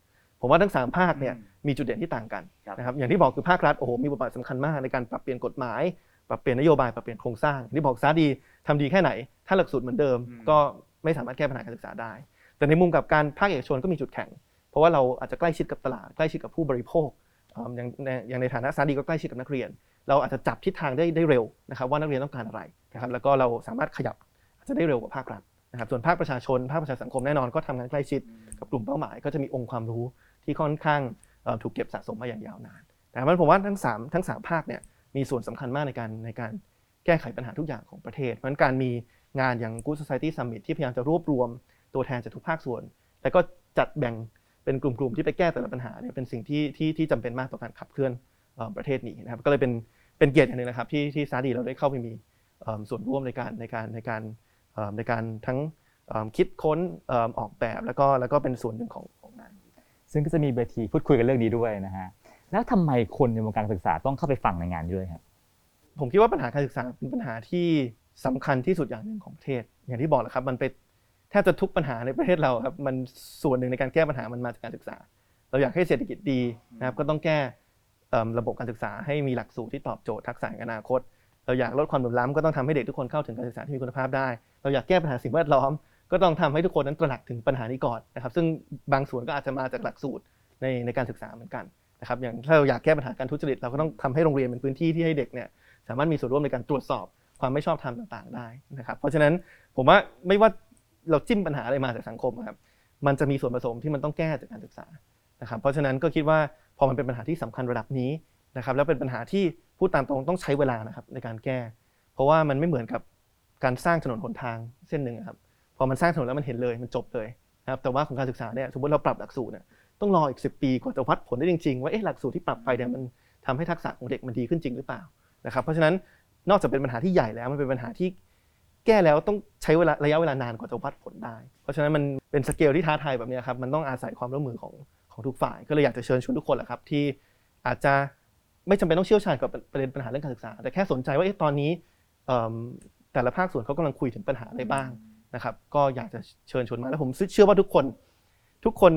ผมว่าทั้งสามภาคเนี่ยมีจุดเด่นที่ต่างกันครับนะครับอย่างที่บอกคือภาครัฐโอ้โหมีบทบาทสำคัญมากในการปรับเปลี่ยนกฎหมาย ปรับเปลี่ยนนโยบายปรับเปลี่ยนโครงสร้างอย่างที่บอกซาดีทำดีแค่ไหน ถ้าหลักสูตรเหมือนเดิมอืมก็ไม่สามารถแก้ปัญหาการศึกษาได้ แต่ในมุมกับการภาคเอกชนก็มีจุดแข็ง เพราะว่าเราอาจจะใกล้ชิดกับตลาดใกล้ชิดกับผู้บริโภคเอิ่มอย่างในอย่างในฐานะซาดีก็ใกล้ชิดกับนักเรียน เราอาจจะจับทิศทางได้ได้เร็วนะครับว่านักเรียนต้องการอะไรนะครับแล้วก็เราสามารถขยับอา จจะได้เร็วกว่าภาครัฐนะครับส่วนภาคประชาชน ภาคประชาสังคมแน่นอนก็ทำงานใกล้ชิดกับกลุ่มเป้าหมาย ก็จะมีองค์ความรู้ที่ค่อนข้างเอ่อถูกเก็บสะสมมาอย่างยาวนานแต่มันผมว่าทั้งสามทั้งสามภาคเนี่ยมีส่วนสำคัญมากในการในการแก้ไขปัญหาทุกอย่างของประเทศ เพราะฉะนั้นการมีงานอย่าง Good Society Summit ที่พยายามจะรวบรวมตัวแทนจากทุกภาคส่วน แล้วก็จัดแบ่งเป็นกลุ่มๆ ที่ไปแก้แต่ละปัญหาเนี่ยเป็นสิ่งที่ที่ที่จำเป็นมากต่อการขับเคลื่อนเอ่อประเทศนี้นะครับ ก็เลยเป็นเป็นเกียรติอย่างหนึ่งนะครับที่ที่ซาดีเราได้เข้าไปมีเอิ่มส่วนร่วมในการในการในการเอิ่ม ในการทั้งคิดค้นออกแบบแล้วก็แล้วก็เป็นส่วนหนึ่งของของงานซึ่งก็จะมีเวทีพูดคุยกันเรื่องนี้ด้วยนะฮะแล้วทำไมคนในวงการศึกษาต้องเข้าไปฟังในงานด้วยครับผมคิดว่าปัญหาการศึกษาเป็นปัญหาที่สำคัญที่สุดอย่างหนึ่งของประเทศ อย่างที่บอกแหละครับมันเป็นแทบจะทุกปัญหาในประเทศเราครับมันส่วนหนึ่งในการแก้ปัญหามันมาจากการศึกษา เราอยากให้เศรษฐกิจดีนะครับก็ต้องแก่ระบบการศึกษาให้มีหลักสูตรที่ตอบโจทย์ทักษะอนาคต เราอยากลดความเหลื่อมล้ำก็ต้องทำให้เด็กทุกคนเข้าถึงการศึกษาที่มีคุณภาพได้ เราอยากแก้ปัญหาสิ่งแวดล้อม ก็ต้องทำให้ทุกคนนั้นตระหนักถึงปัญหานี้ก่อนนะครับ ซึ่งบางส่วนก็อาจจะมาจากหลักสูตรในในการศึกษาเหมือนกันนะครับ อย่างถ้าเราอยากแก้ปัญหาการทุจริตเราก็ต้องทำให้โรงเรียนเป็นพื้นที่ที่ให้เด็กเนี่ยสามารถมีส่วนร่วมในการตรวจสอบความไม่ชอบธรรมต่างๆ ได้นะครับ เพราะฉะนั้นผมว่าไม่ว่าเราจิ้มปัญหาอะไรมาจากสังคมอะครับ มันจะมีส่วนผสมที่มันต้องแก้จากการศึกษานะครับ เพราะฉะนั้นก็คิดว่าพอมันเป็นปัญหาที่สำคัญระดับนี้ นะครับแล้วเป็นปัญหาที่พูดตามตรงต้องใช้เวลานะครับในการแก้ เพราะว่ามันไม่เหมือนกับการสร้างถนนหนทางเส้นหนึ่งครับพอมันสร้างถนนแล้วมันเห็นเลยมันจบเลยนะครับแต่ว่าของการศึกษาเนี่ยสมมติเราปรับหลักสูตรเนี่ยต้องรออีก 10 ปีกว่าจะวัดผลได้จริงๆ ว่าเอ๊ะหลักสูตรที่ปรับไปเนี่ยมันทำให้ทักษะของเด็กมันดีขึ้นจริงหรือเปล่านะครับเพราะฉะนั้นนอกจากเป็นปัญหาที่ใหญ่แล้วมันเป็นปัญหาที่แก้แล้วต้องใช้เวลาระยะเวลานานกว่าจะวัดผลได้ เพราะฉะนั้นมันเป็นสเกลที่ท้าทายแบบนี้ครับมันต้องอาศัยความร่วมมือของของทุกฝ่าย ก็เลยอยากจะเชิญชวนทุกคนแหละครับที่อาจจะ ไม่จำเป็นต้องเชี่ยวชาญกับประเด็นปัญหาเรื่องการศึกษา แต่แค่สนใจว่าเอ๊ะตอนนี้เอิ่มแต่ละภาคส่วนเขากำลังคุยถึงปัญหาอะไรบ้างนะครับ ก็อยากจะเชิญชวนมาแล้วผมเชื่อว่าทุกคน ทุกคน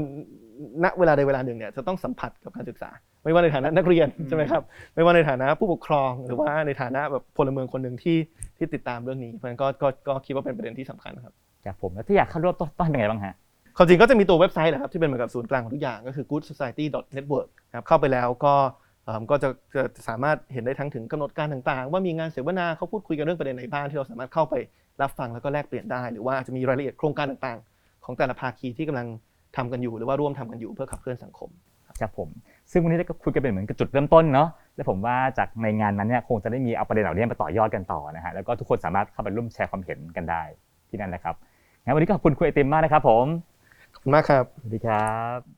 ณเวลาใดเวลาหนึ่งเนี่ยจะต้องสัมผัสกับการศึกษา ไม่ว่าในฐานะนักเรียนใช่ไหมครับไม่ว่าในฐานะผู้ปกครอง หรือว่าในฐานะแบบพลเมืองคนหนึ่งที่ที่ติดตามเรื่องนี้เพราะฉะนั้นก็ก็ก็คิดว่าเป็นประเด็นที่สำคัญครับครับผมแล้วถ้าอยากเข้าร่วมต้องต้องทำยังไงบ้างฮะความจริงก็จะมีตัวเว็บไซต์แหละครับที่เป็นเหมือนกับศูนย์กลางของทุกอย่างก็คือ goodsociety.network นะครับเข้าไปแล้วก็เอิ่ม ก็จะจะจะสามารถเห็นได้ทั้งถึงกำหนดการต่างๆ ว่ามีงานเสวนาเขาพูดคุยกันเรื่องประเด็นไหนบ้างที่เราสามารถเข้าไปรับฟังแล้วก็แลกเปลี่ยนได้ หรือว่าอาจจะมีรายละเอียดโครงการต่างๆ ของแต่ละภาคีที่กำลังทำกันอยู่ หรือว่าร่วมทำกันอยู่เพื่อขับเคลื่อนสังคมครับผม ซึ่งวันนี้ก็คุยกันเป็นเหมือนกับจุดเริ่มต้นเนาะและผมว่าจากในงานนั้นเนี่ยคงจะได้มีเอาประเด็นเหล่านี้มาต่อยอดกันต่อนะฮะแล้วก็ทุกคนสามารถเข้าไปร่วมแชร์ความเห็นกันได้ที่นั่นแหละครับงั้นวันนี้ก็ขอบคุณคุณไอติมมากนะครับผมขอบคุณมากครับสวัสดีครับ